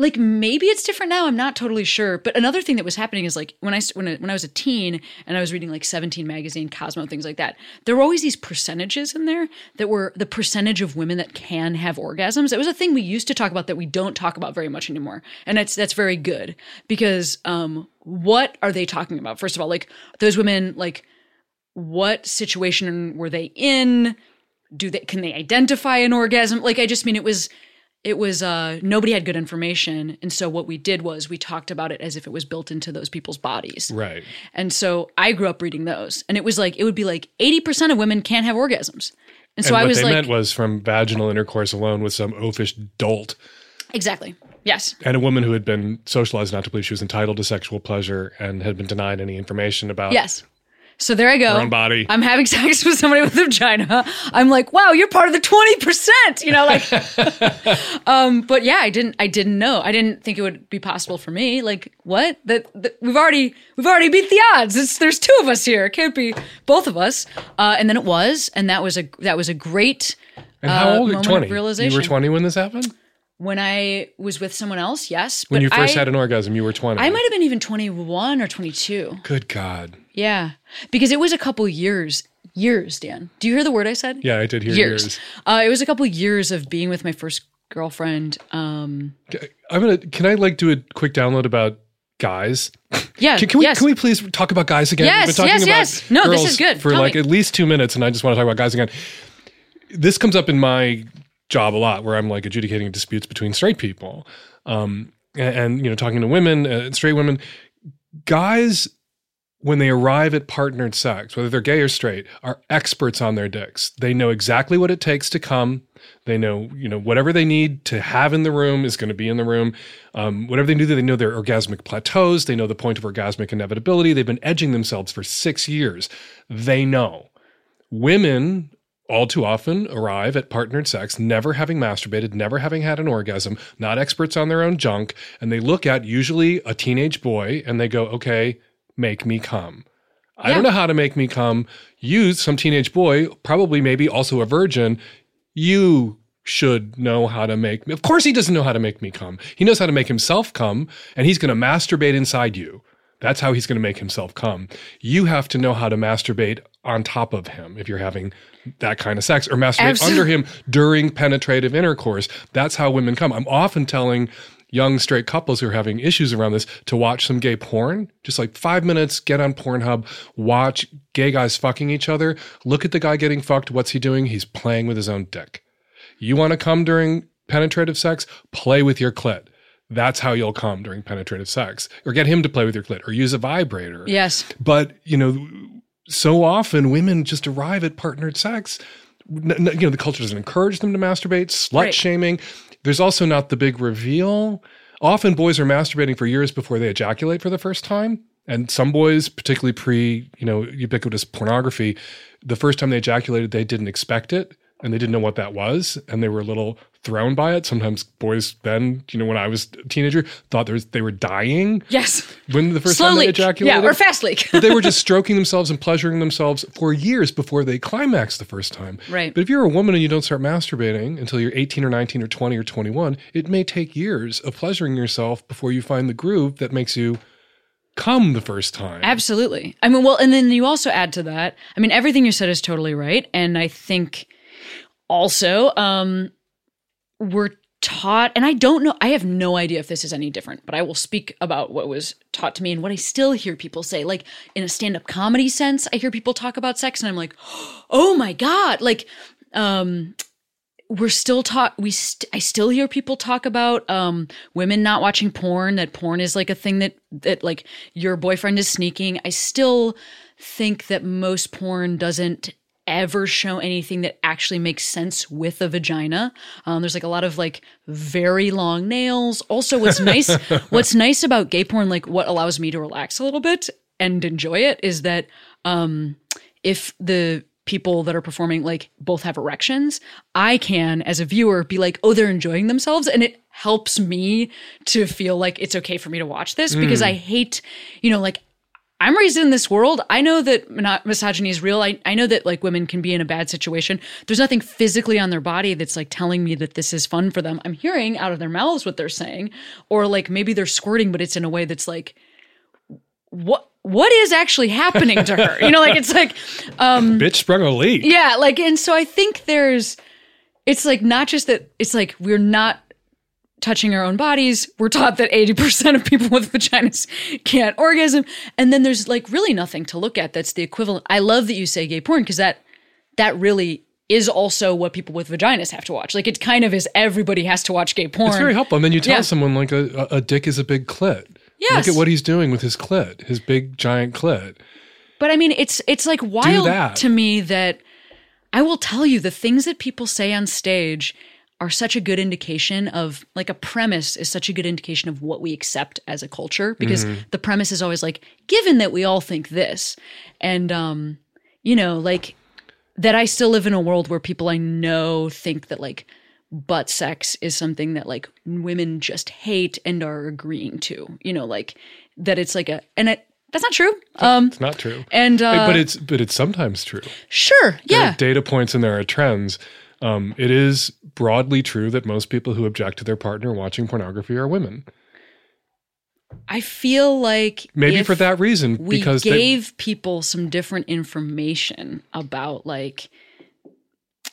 like maybe it's different now i'm not totally sure but another thing that was happening is like when i when I, when I was a teen and i was reading like 17 magazine cosmo things like that there were always these percentages in there that were the percentage of women that can have orgasms. It was a thing we used to talk about that we don't talk about very much anymore and that's that's very good because um what are they talking about? First of all like those women like what situation were they in? Do they can they identify an orgasm? Like i just mean it was it was uh nobody had good information. And so what we did was we talked about it as if it was built into those people's bodies. Right. and so i grew up reading those. And it was like it would be like 80% of women can't have orgasms. And so and i what was they like meant was from vaginal intercourse alone with some oafish dolt. Exactly. Yes. And a woman who had been socialized not to believe she was entitled to sexual pleasure and had been denied any information about yes so there I go. her own body. I'm having sex with somebody with a vagina. I'm like, wow, you're part of the 20%, you know, like um but yeah, I didn't I didn't know. I didn't think it would be possible for me. Like, what? That, that we've already we've already beat the odds. It's there's two of us here. It can't be both of us. Uh and then it was and that was a that was a great and how uh, old moment of 20? You were 20 when this happened? when I was with someone else, yes. When you first I, had an orgasm, you were 20. I might have been even 21 or 22. Good God. Yeah. Because it was a couple years. Years, Dan. Do you hear the word I said? Yeah, I did hear years. yours. Uh, it was a couple years of being with my first girlfriend. Um, I'm gonna. Can I like do a quick download about guys? yeah. Can, can we yes. can we please talk about guys again? Yes, We've been talking yes, about yes. No, this is good. for Tell like me. at least two minutes, and I just want to talk about guys again. This comes up in my job a lot, where I'm like adjudicating disputes between straight people, um, and, and you know talking to women, uh, straight women, guys. When they arrive at partnered sex, whether they're gay or straight, are experts on their dicks. They know exactly what it takes to come. They know, you know, whatever they need to have in the room is going to be in the room. Um, whatever they do, they know their orgasmic plateaus. They know the point of orgasmic inevitability. They've been edging themselves for six years. They know. Women all too often arrive at partnered sex never having masturbated, never having had an orgasm, not experts on their own junk, and they look at usually a teenage boy and they go, okay, make me come. I don't know how to make me come. You, some teenage boy, probably maybe also a virgin, you should know how to make me. Of course, he doesn't know how to make me come. He knows how to make himself come, and he's going to masturbate inside you. That's how he's going to make himself come. You have to know how to masturbate on top of him if you're having that kind of sex, or masturbate Absol- under him during penetrative intercourse. That's how women come. I'm often telling young straight couples who are having issues around this to watch some gay porn. Just like five minutes, get on Pornhub, watch gay guys fucking each other. Look at the guy getting fucked. What's he doing? He's playing with his own dick. You want to come during penetrative sex? Play with your clit. That's how you'll come during penetrative sex. Or get him to play with your clit or use a vibrator. Yes. But, you know, so often women just arrive at partnered sex. You know, the culture doesn't encourage them to masturbate, slut Right. shaming. There's also not the big reveal. Often boys are masturbating for years before they ejaculate for the first time. And some boys, particularly pre, you know, ubiquitous pornography, the first time they ejaculated, they didn't expect it and they didn't know what that was. And they were a little thrown by it. Sometimes boys then, you know, when I was a teenager, thought there was, they were dying Yes. when the first Slow time they ejaculated Yeah, or fast leak. but they were just stroking themselves and pleasuring themselves for years before they climaxed the first time. Right. But if you're a woman and you don't start masturbating until you're 18 or 19 or 20 or 21, it may take years of pleasuring yourself before you find the groove that makes you come the first time. Absolutely. I mean, well, and then you also add to that. I mean, everything you said is totally right, and I think also um, we're taught and i don't know i have no idea if this is any different but i will speak about what was taught to me and what i still hear people say. Like in a stand-up comedy sense i hear people talk about sex and i'm like oh my god like um we're still taught we st- i still hear people talk about um women not watching porn that porn is like a thing that that like your boyfriend is sneaking. I still think that most porn doesn't ever show anything that actually makes sense with a vagina. Um, there's like a lot of like very long nails. Also what's nice what's nice about gay porn like what allows me to relax a little bit and enjoy it is that um if the people that are performing like both have erections i can as a viewer be like oh they're enjoying themselves and it helps me to feel like it's okay for me to watch this because i hate you know like i'm raised in this world. I know that misogyny is real. I, I know that like women can be in a bad situation. There's nothing physically on their body that's like telling me that this is fun for them. I'm hearing out of their mouths what they're saying or like maybe they're squirting but it's in a way that's like what what is actually happening to her? You know like it's like um Bitch sprung a leak. yeah, like, and so I think there's, it's like not just that it's like we're not touching our own bodies. We're taught that 80% of people with vaginas can't orgasm. And then there's like really nothing to look at that's the equivalent. I love that you say gay porn because that, that really is also what people with vaginas have to watch. Like it kind of is everybody has to watch gay porn. It's very helpful. And then you tell Yeah. someone like a, a, dick is a big clit. Yes. Look at what he's doing with his clit, his big giant clit. But I mean, it's it's like wild to me that I will tell you the things that people say on stage are such a good indication of like a premise is such a good indication of what we accept as a culture because the premise is always like given that we all think this and um you know like that I still live in a world where people I know think that like butt sex is something that like women just hate and are agreeing to you know like that it's like a and it that's not true um It's not true. and uh but it's but it's sometimes true. Sure. There Yeah. are data points and there are trends. Um, it is broadly true that most people who object to their partner watching pornography are women. I feel like Maybe for that reason, we because they, gave people some different information about like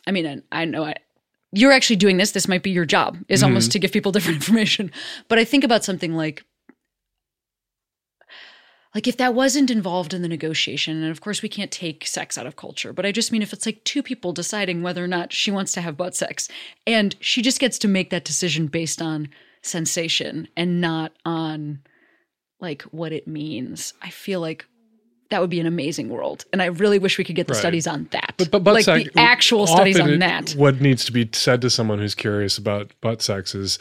I mean I, I know I you're actually doing this this might be your job is Mm-hmm. almost to give people different information but I think about something like like if that wasn't involved in the negotiation and of course we can't take sex out of culture but i just mean if it's like two people deciding whether or not she wants to have butt sex and she just gets to make that decision based on sensation and not on like what it means i feel like that would be an amazing world and i really wish we could get the Right. studies on that but, but butt like sex, the actual studies on it- that What needs to be said to someone who's curious about butt sex is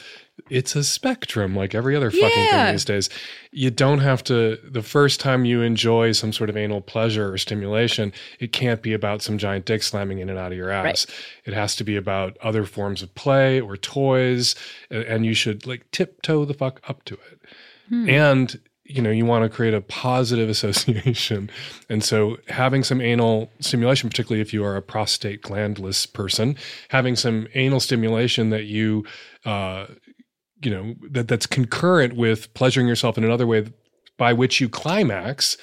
it's a spectrum like every other fucking Yeah. thing these days. You don't have to, the first time you enjoy some sort of anal pleasure or stimulation, it can't be about some giant dick slamming in and out of your ass. It has to be about other forms of play or toys, and you should like tiptoe the fuck up to it. Hmm. And you know, you want to create a positive association. And so having some anal stimulation, particularly if you are a prostate glandless person, having some anal stimulation that you uh you know, that that's concurrent with pleasuring yourself in another way by which you climax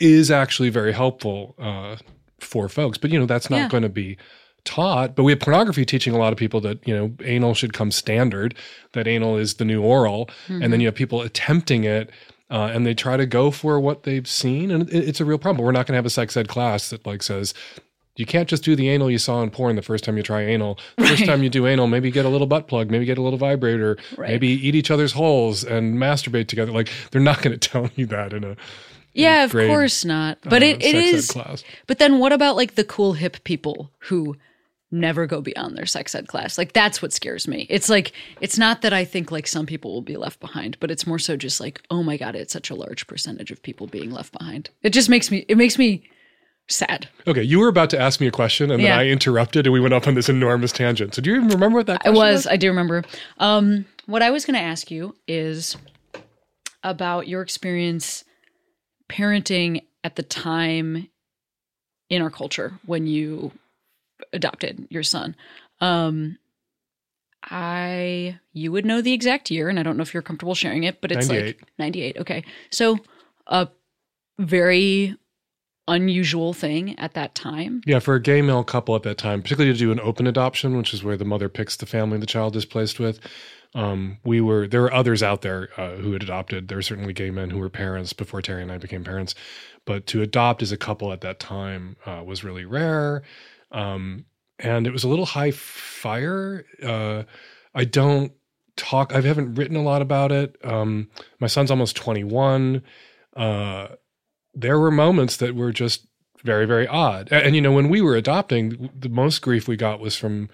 is actually very helpful uh for folks. But you know, that's not Yeah. going to be taught but we have pornography teaching a lot of people that you know anal should come standard that anal is the new oral. And then you have people attempting it uh, and they try to go for what they've seen and it, it's a real problem. We're not going to have a sex ed class that like says you can't just do the anal you saw in porn the first time you try anal. The first Right. time you do anal maybe get a little butt plug maybe get a little vibrator Right. maybe eat each other's holes and masturbate together. Like they're not going to tell you that in a yeah of grade, course not. But uh, it, it sex ed class. But then what about like the cool hip people who never go beyond their sex ed class? Like that's what scares me. It's like it's not that I think like some people will be left behind, but it's more so just like, oh my god, it's such a large percentage of people being left behind. It just makes me it makes me sad. Okay, you were about to ask me a question, and Yeah. then I interrupted, and we went off on this enormous tangent. So, do you even remember what that I question was, I do remember. Um what I was going to ask you is about your experience parenting at the time in our culture when you adopted your son. Um, I you would know the exact year, and I don't know if you're comfortable sharing it, but it's 98. like 98. Okay, so a very unusual thing at that time. Yeah, for a gay male couple at that time, particularly to do an open adoption, which is where the mother picks the family the child is placed with. Um, we were there were others out there uh, who had adopted. There were certainly gay men who were parents before Terry and I became parents, but to adopt as a couple at that time uh, was really rare, um, and it was a little high fire. Uh, I don't talk. I haven't written a lot about it. Um, my son's almost twenty one. Uh, there were moments that were just very very odd, and, and you know when we were adopting, the most grief we got was from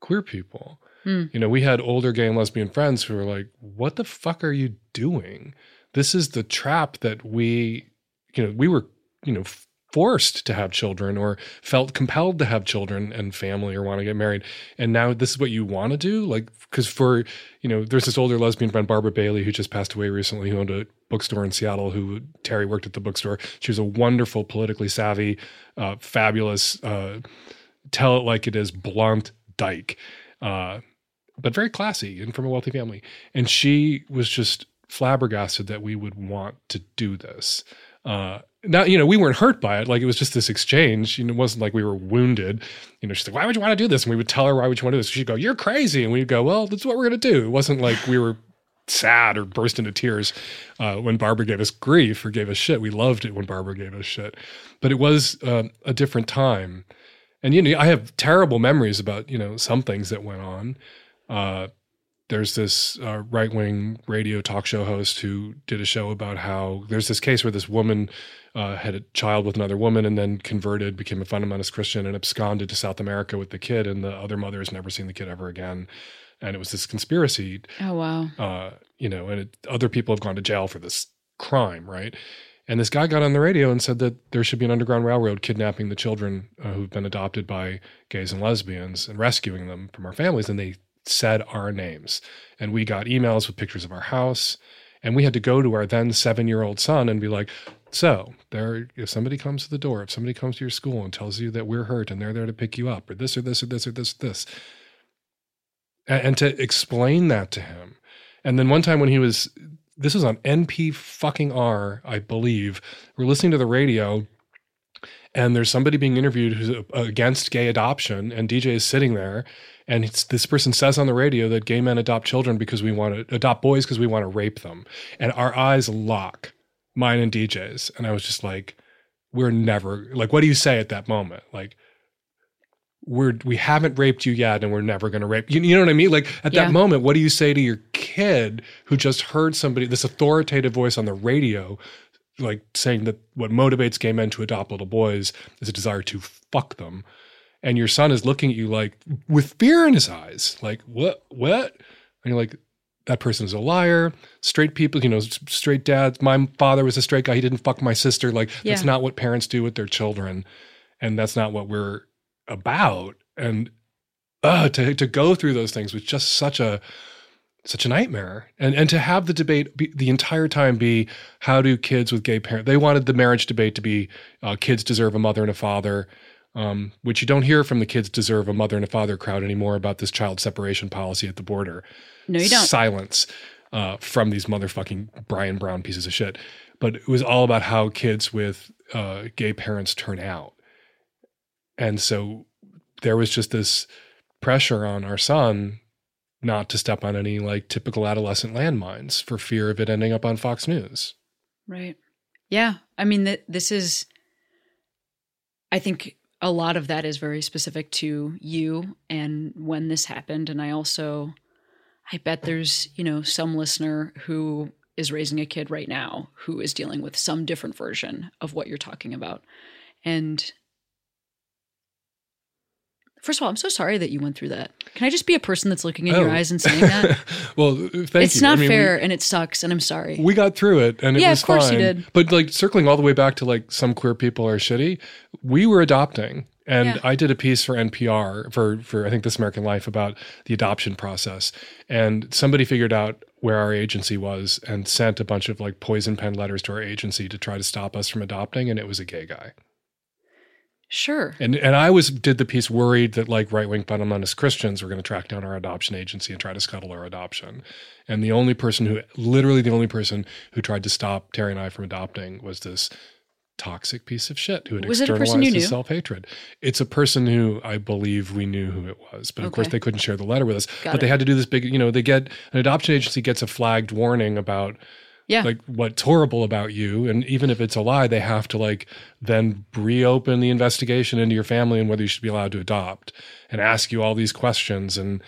queer people. Hmm. You know, we had older gay and lesbian friends who were like, "What the fuck are you doing? This is the trap that we, you know, we were, you know, forced to have children or felt compelled to have children and family or want to get married, and now this is what you want to do." Like, because for you know, there's this older lesbian friend Barbara Bailey who just passed away recently, who owned a bookstore in Seattle. Who Terry worked at the bookstore. She was a wonderful, politically savvy, uh, fabulous, uh, tell it like it is, blunt dyke. Uh, but very classy and from a wealthy family. And she was just flabbergasted that we would want to do this. Uh, now, you know, we weren't hurt by it. Like it was just this exchange. You know, it wasn't like we were wounded. You know, she's like, why would you want to do this? And we would tell her, why would you want to do this? She'd go, you're crazy. And we'd go, well, that's what we're going to do. It wasn't like we were sad or burst into tears uh, when Barbara gave us grief or gave us shit. We loved it when Barbara gave us shit. But it was uh, a different time. And, you know, I have terrible memories about, you know, some things that went on. Uh, there's this uh, right wing radio talk show host who did a show about how there's this case where this woman uh, had a child with another woman and then converted, became a fundamentalist Christian, and absconded to South America with the kid, and the other mother has never seen the kid ever again. And it was this conspiracy, Oh wow. uh, you know, and it, other people have gone to jail for this crime, right? And this guy got on the radio and said that there should be an underground railroad kidnapping the children uh, who've been adopted by gays and lesbians and rescuing them from our families. And they said our names. And we got emails with pictures of our house. And we had to go to our then seven year old son and be like, so there, if somebody comes to the door, if somebody comes to your school and tells you that we're hurt and they're there to pick you up, or this or this or this or this or this, and, and to explain that to him. And then one time when he was, this was on NP fucking R, I believe, we're listening to the radio and there's somebody being interviewed who's against gay adoption and DJ is sitting there and it's, this person says on the radio that gay men adopt children because we want to adopt boys because we want to rape them. And our eyes lock, mine and DJ's. And I was just like, we're never like, what do you say at that moment? Like, we're we haven't raped you yet, and we're never going to rape you. You know what I mean? Like at Yeah. that moment, what do you say to your kid who just heard somebody this authoritative voice on the radio, like saying that what motivates gay men to adopt little boys is a desire to fuck them, and your son is looking at you like with fear in his eyes, like what what, and you're like. That person is a liar. Straight people, you know, straight dads. My father was a straight guy. He didn't fuck my sister. Like that's not what parents do with their children, and that's not what we're about. And uh, to to go through those things was just such a such a nightmare. And and to have the debate be, the entire time be how do kids with gay parents? They wanted the marriage debate to be uh, kids deserve a mother and a father. Um, which you don't hear from the kids deserve a mother and a father crowd anymore about this child separation policy at the border No, you don't. silence uh, from these motherfucking Brian Brown pieces of shit. But it was all about how kids with uh, gay parents turn out. And so there was just this pressure on our son not to step on any like typical adolescent landmines for fear of it ending up on Fox News. Right. Yeah. I mean, th- this is, I think a lot of that is very specific to you and when this happened. And I also, I bet there's, you know, some listener who is raising a kid right now who is dealing with some different version of what you're talking about. And first of all, I'm so sorry that you went through that. Can I just be a person that's looking in your Oh. eyes and saying that? well, thank you. it's I not mean, we- fair and it sucks and I'm sorry. we got through it and it Yeah, was of course you fine. did. But like circling all the way back to like some queer people are shitty, we were adopting. And Yeah. I did a piece for NPR for for I think This American Life about the adoption process. And somebody figured out where our agency was and sent a bunch of like poison pen letters to our agency to try to stop us from adopting and it was a gay guy. Sure. And and I was did the piece worried that like right wing fundamentalist Christians were going to track down our adoption agency and try to scuttle our adoption. And the only person who literally the only person who tried to stop Terry and I from adopting was this toxic piece of shit who had Was externalized his self-hatred. It's a person who I believe we knew who it was, but of course they couldn't share the letter with us. Got but they had to do this big, you know, they get an adoption agency gets a flagged warning about Yeah. like what's horrible about you and even if it's a lie they have to like then reopen the investigation into your family and whether you should be allowed to adopt and ask you all these questions and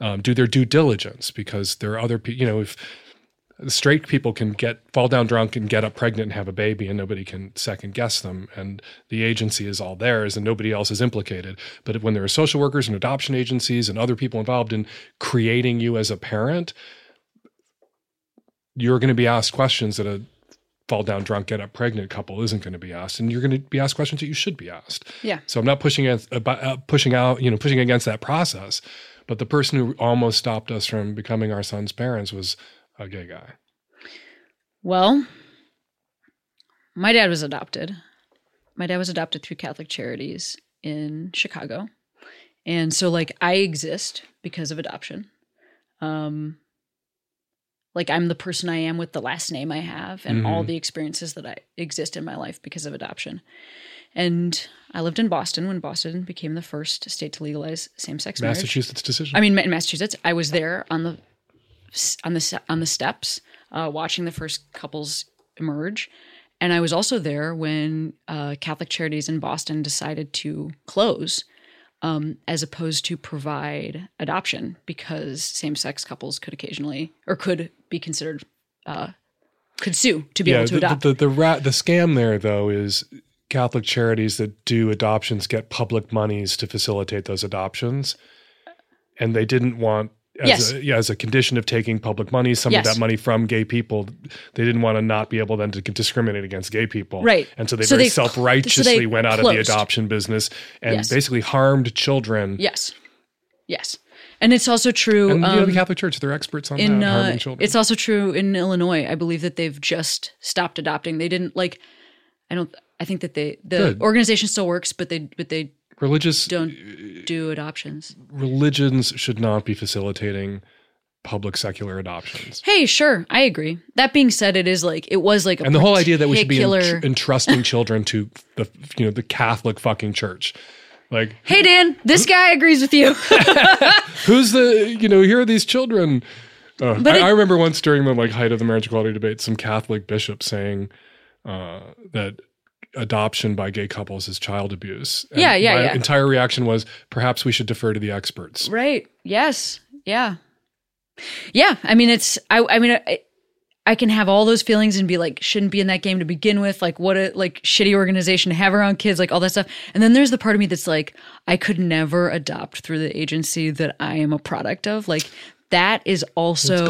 um, do their due diligence because there are other people you know if straight people can get fall down drunk and get up pregnant and have a baby and nobody can second guess them and the agency is all theirs and nobody else is implicated but when there are social workers and adoption agencies and other people involved in creating you as a parent you're going to be asked questions that a fall down drunk get up pregnant couple isn't going to be asked and you're going to be asked questions that you should be asked Yeah. so i'm not pushing against, uh, pushing out you know pushing against that process but the person who almost stopped us from becoming our son's parents was a gay guy Well, my dad was adopted. My dad was adopted through Catholic Charities in Chicago. And so like I exist because of adoption. Um like I'm the person I am with the last name I have and all Mhm. the experiences that I exist in my life because of adoption. And I lived in Boston when Boston became the first state to legalize same-sex marriage. massachusetts decision I mean, in Massachusetts, I was there on the on the on the steps, uh, watching the first couples emerge, and I was also there when uh, Catholic Charities in Boston decided to close, um, as opposed to provide adoption because same-sex couples could occasionally or could be considered uh, could sue to be yeah able to the, adopt. the, the, rat, the scam there though is catholic charities that do adoptions get public monies to facilitate those adoptions and they didn't want as, Yes. a, yeah, as a condition of taking public money, some Yes. of that money from gay people, they didn't want to not be able then to discriminate against gay people. Right. And so they So very self righteously so they went out of the adoption business and Yes. basically harmed children. yes, yes, and it's also true. And you know, um, the Catholic Church, they're experts on in that, uh, harming children. it's also true in Illinois. I believe that they've just stopped adopting. They didn't like. I don't. I think that they the Good. organization still works, but they but they Religious don't do adoptions. religions should not be facilitating public secular adoptions. Hey, sure, I agree. That being said, it is like it was like a and the whole idea that we should be en- entrusting children to the you know the Catholic fucking church, like Hey, Dan, this guy agrees with you. who's the you know here are these children. Uh, I, it- I remember once during the like height of the marriage equality debate, some Catholic bishop saying uh, that adoption by gay couples is child abuse. And Yeah, yeah, my yeah. Entire reaction was perhaps we should defer to the experts. right? Yes. Yeah. Yeah. I mean, it's. I. I mean. I, I can have all those feelings and be like, shouldn't be in that game to begin with. Like, what a like shitty organization to have around kids, like all that stuff. And then there's the part of me that's like, I could never adopt through the agency that I am a product of. Like, that is also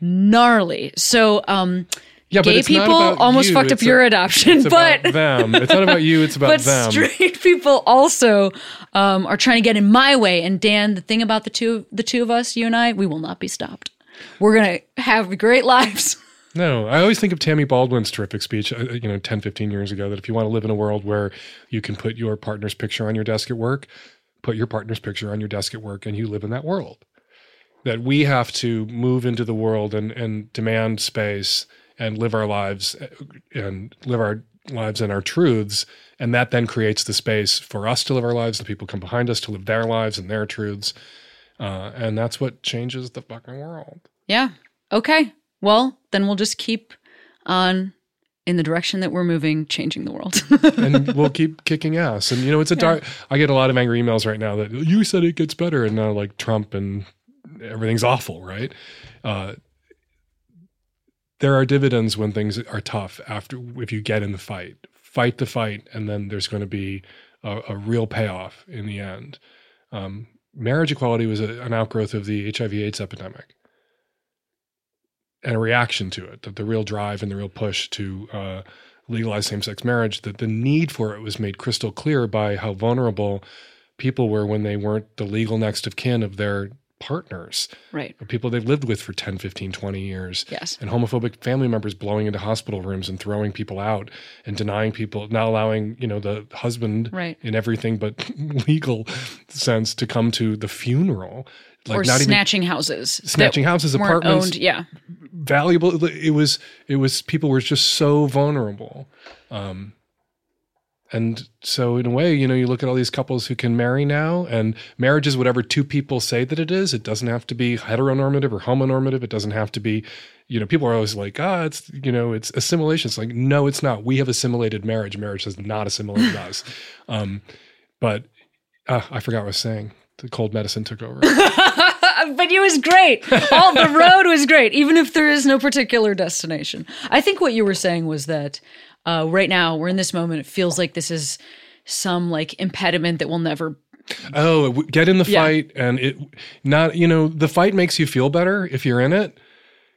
gnarly. So, um, Yeah, but gay it's not people about almost you, fucked up it's your a- adoption, It's but about them. It's not about you. It's about but them. straight people also um, are trying to get in my way. And Dan, the thing about the two the two of us, you and I, we will not be stopped. We're gonna have great lives. No, I always think of Tammy Baldwin's terrific speech, uh, you know, 10, 15 years ago, that if you want to live in a world where you can put your partner's picture on your desk at work, put your partner's picture on your desk at work and you live in that world. That we have to move into the world and, and demand space and live our lives and live our lives and our truths. And that then creates the space for us to live our lives, the people come behind us to live their lives and their truths. Uh, and that's what changes the fucking world. Yeah. Okay. Well, then we'll just keep on in the direction that we're moving, changing the world. and we'll keep kicking ass. And you know, it's a dark. I get a lot of angry emails right now that you said it gets better, and now like Trump and everything's awful, right? Uh, there are dividends when things are tough. After if you get in the fight, fight the fight, and then there's going to be a, a real payoff in the end. Um, marriage equality was a, an outgrowth of the HIV/AIDS epidemic. And a reaction to it, that the real drive and the real push to uh, legalize same-sex marriage that the need for it was made crystal clear by how vulnerable people were when they weren't the legal next of kin of their partners right. people they've lived with for 10 15 20 years Yes. and homophobic family members blowing into hospital rooms and throwing people out and denying people not allowing you know the husband Right. in everything but legal sense to come to the funeral like or not even snatching houses. that snatching houses apartments Owned. Yeah. valuable it was it was people were just so vulnerable um and so in a way, you know, you look at all these couples who can marry now, and marriage is whatever two people say that it is. It doesn't have to be heteronormative or homonormative. It doesn't have to be, you know, people are always like, ah, it's you know, it's assimilation. It's like, no, it's not. We have assimilated marriage. Marriage has not assimilated us. Um, but uh, I forgot what I was saying. The cold medicine took over. but it was great. All the road was great, even if there is no particular destination. I think what you were saying was that uh, right now we're in this moment. It feels like this is some like impediment that will never. Oh, get in the Yeah. fight, and it not you know the fight makes you feel better if you're in it,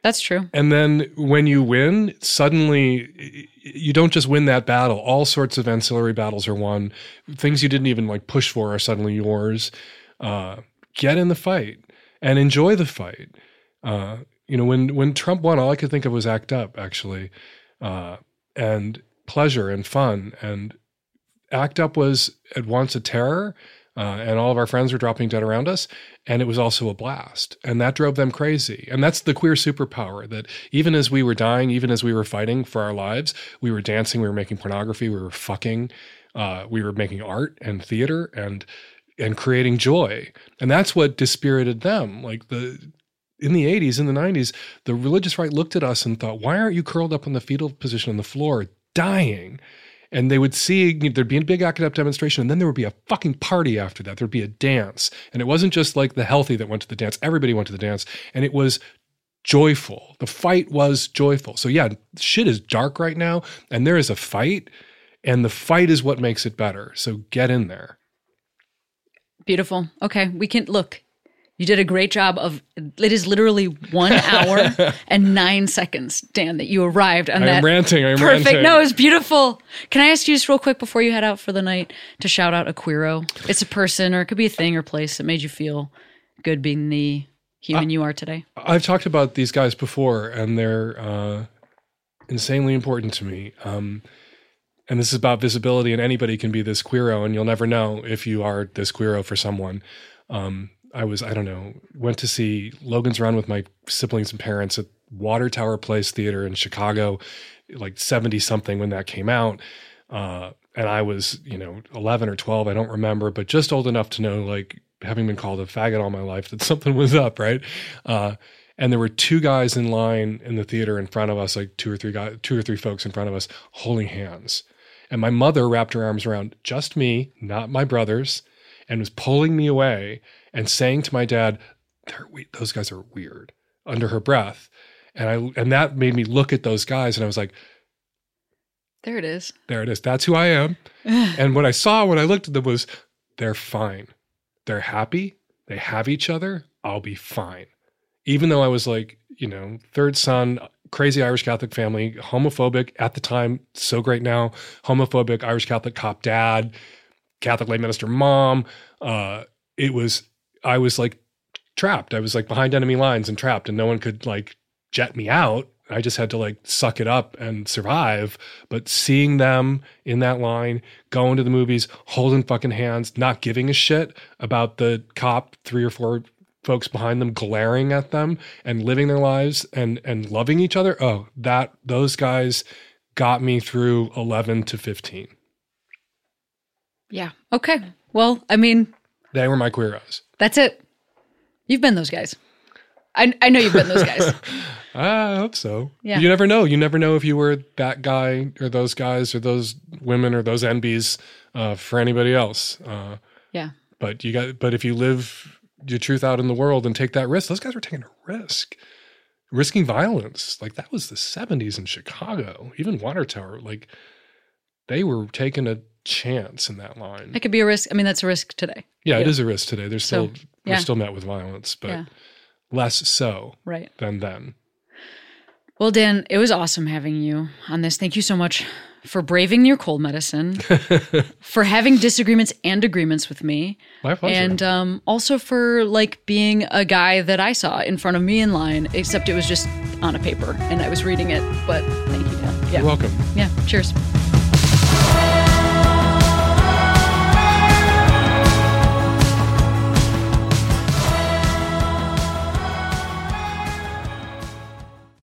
That's true. and then when you win, suddenly you don't just win that battle. All sorts of ancillary battles are won. Things you didn't even like push for are suddenly yours. Uh, get in the fight and enjoy the fight. Uh, you know, when when Trump won, all I could think of was act up, actually, uh, and pleasure and fun. And act up was at once a terror, uh, and all of our friends were dropping dead around us, and it was also a blast, and that drove them crazy. And that's the queer superpower that even as we were dying, even as we were fighting for our lives, we were dancing, we were making pornography, we were fucking, uh, we were making art and theater and and creating joy. And that's what dispirited them. Like the in the 80s, in the 90s, the religious right looked at us and thought, why aren't you curled up in the fetal position on the floor, dying? And they would see there'd be a big ACT UP demonstration, and then there would be a fucking party after that. There'd be a dance. And it wasn't just like the healthy that went to the dance, everybody went to the dance. And it was joyful. The fight was joyful. So, yeah, shit is dark right now, and there is a fight, and the fight is what makes it better. So, get in there. Beautiful. Okay, we can look. You did a great job of. It is literally one hour and nine seconds, Dan, that you arrived on I that. ranting. I am Perfect. ranting. No, it's beautiful. Can I ask you just real quick before you head out for the night to shout out a queero? It's a person, or it could be a thing or place that made you feel good being the human you are today. I've talked about these guys before, and they're uh, insanely important to me. Um, and this is about visibility, and anybody can be this queero, and you'll never know if you are this queero for someone. Um, I was, I don't know, went to see Logan's Run with my siblings and parents at Water Tower Place Theater in Chicago, like 70 something when that came out. Uh, and I was, you know, 11 or 12, I don't remember, but just old enough to know, like, having been called a faggot all my life, that something was up, right? Uh, and there were two guys in line in the theater in front of us, like two or three guys, two or three folks in front of us, holding hands. And my mother wrapped her arms around just me, not my brothers, and was pulling me away and saying to my dad, "Those guys are weird," under her breath. And I and that made me look at those guys, and I was like, There it is. "There it is. That's who I am." and what I saw when I looked at them was, "They're fine. They're happy. They have each other. I'll be fine." Even though I was like, you know, third son, crazy Irish Catholic family, homophobic at the time, so great now, homophobic Irish Catholic cop dad, Catholic lay minister mom. Uh, it was, I was like trapped. I was like behind enemy lines and trapped, and no one could like jet me out. I just had to like suck it up and survive. But seeing them in that line, going to the movies, holding fucking hands, not giving a shit about the cop, three or four folks behind them glaring at them and living their lives and and loving each other. Oh, that those guys got me through 11 to 15. Yeah. Okay. Well, I mean, They were my queeros. That's it. You've been those guys. I, I know you've been those guys. I hope so. Yeah. You never know. You never know if you were that guy or those guys or those women or those NBs uh, for anybody else. Uh, Yeah. but you got. But if you live your truth out in the world and take that risk, those guys were taking a risk, risking violence. Like that was the '70s in Chicago. Even Water Tower, like they were taking a chance in that line. It could be a risk. I mean, that's a risk today. yeah, it yeah. is a risk today. They're still So, they're still met with violence, but Yeah. less so Right. than then. Well, Dan, it was awesome having you on this. Thank you so much for braving your cold medicine, for having disagreements and agreements with me, My pleasure. and um, also for like being a guy that I saw in front of me in line, except it was just on a paper and I was reading it. But thank you, Dan. Yeah. You're welcome. Yeah. Cheers.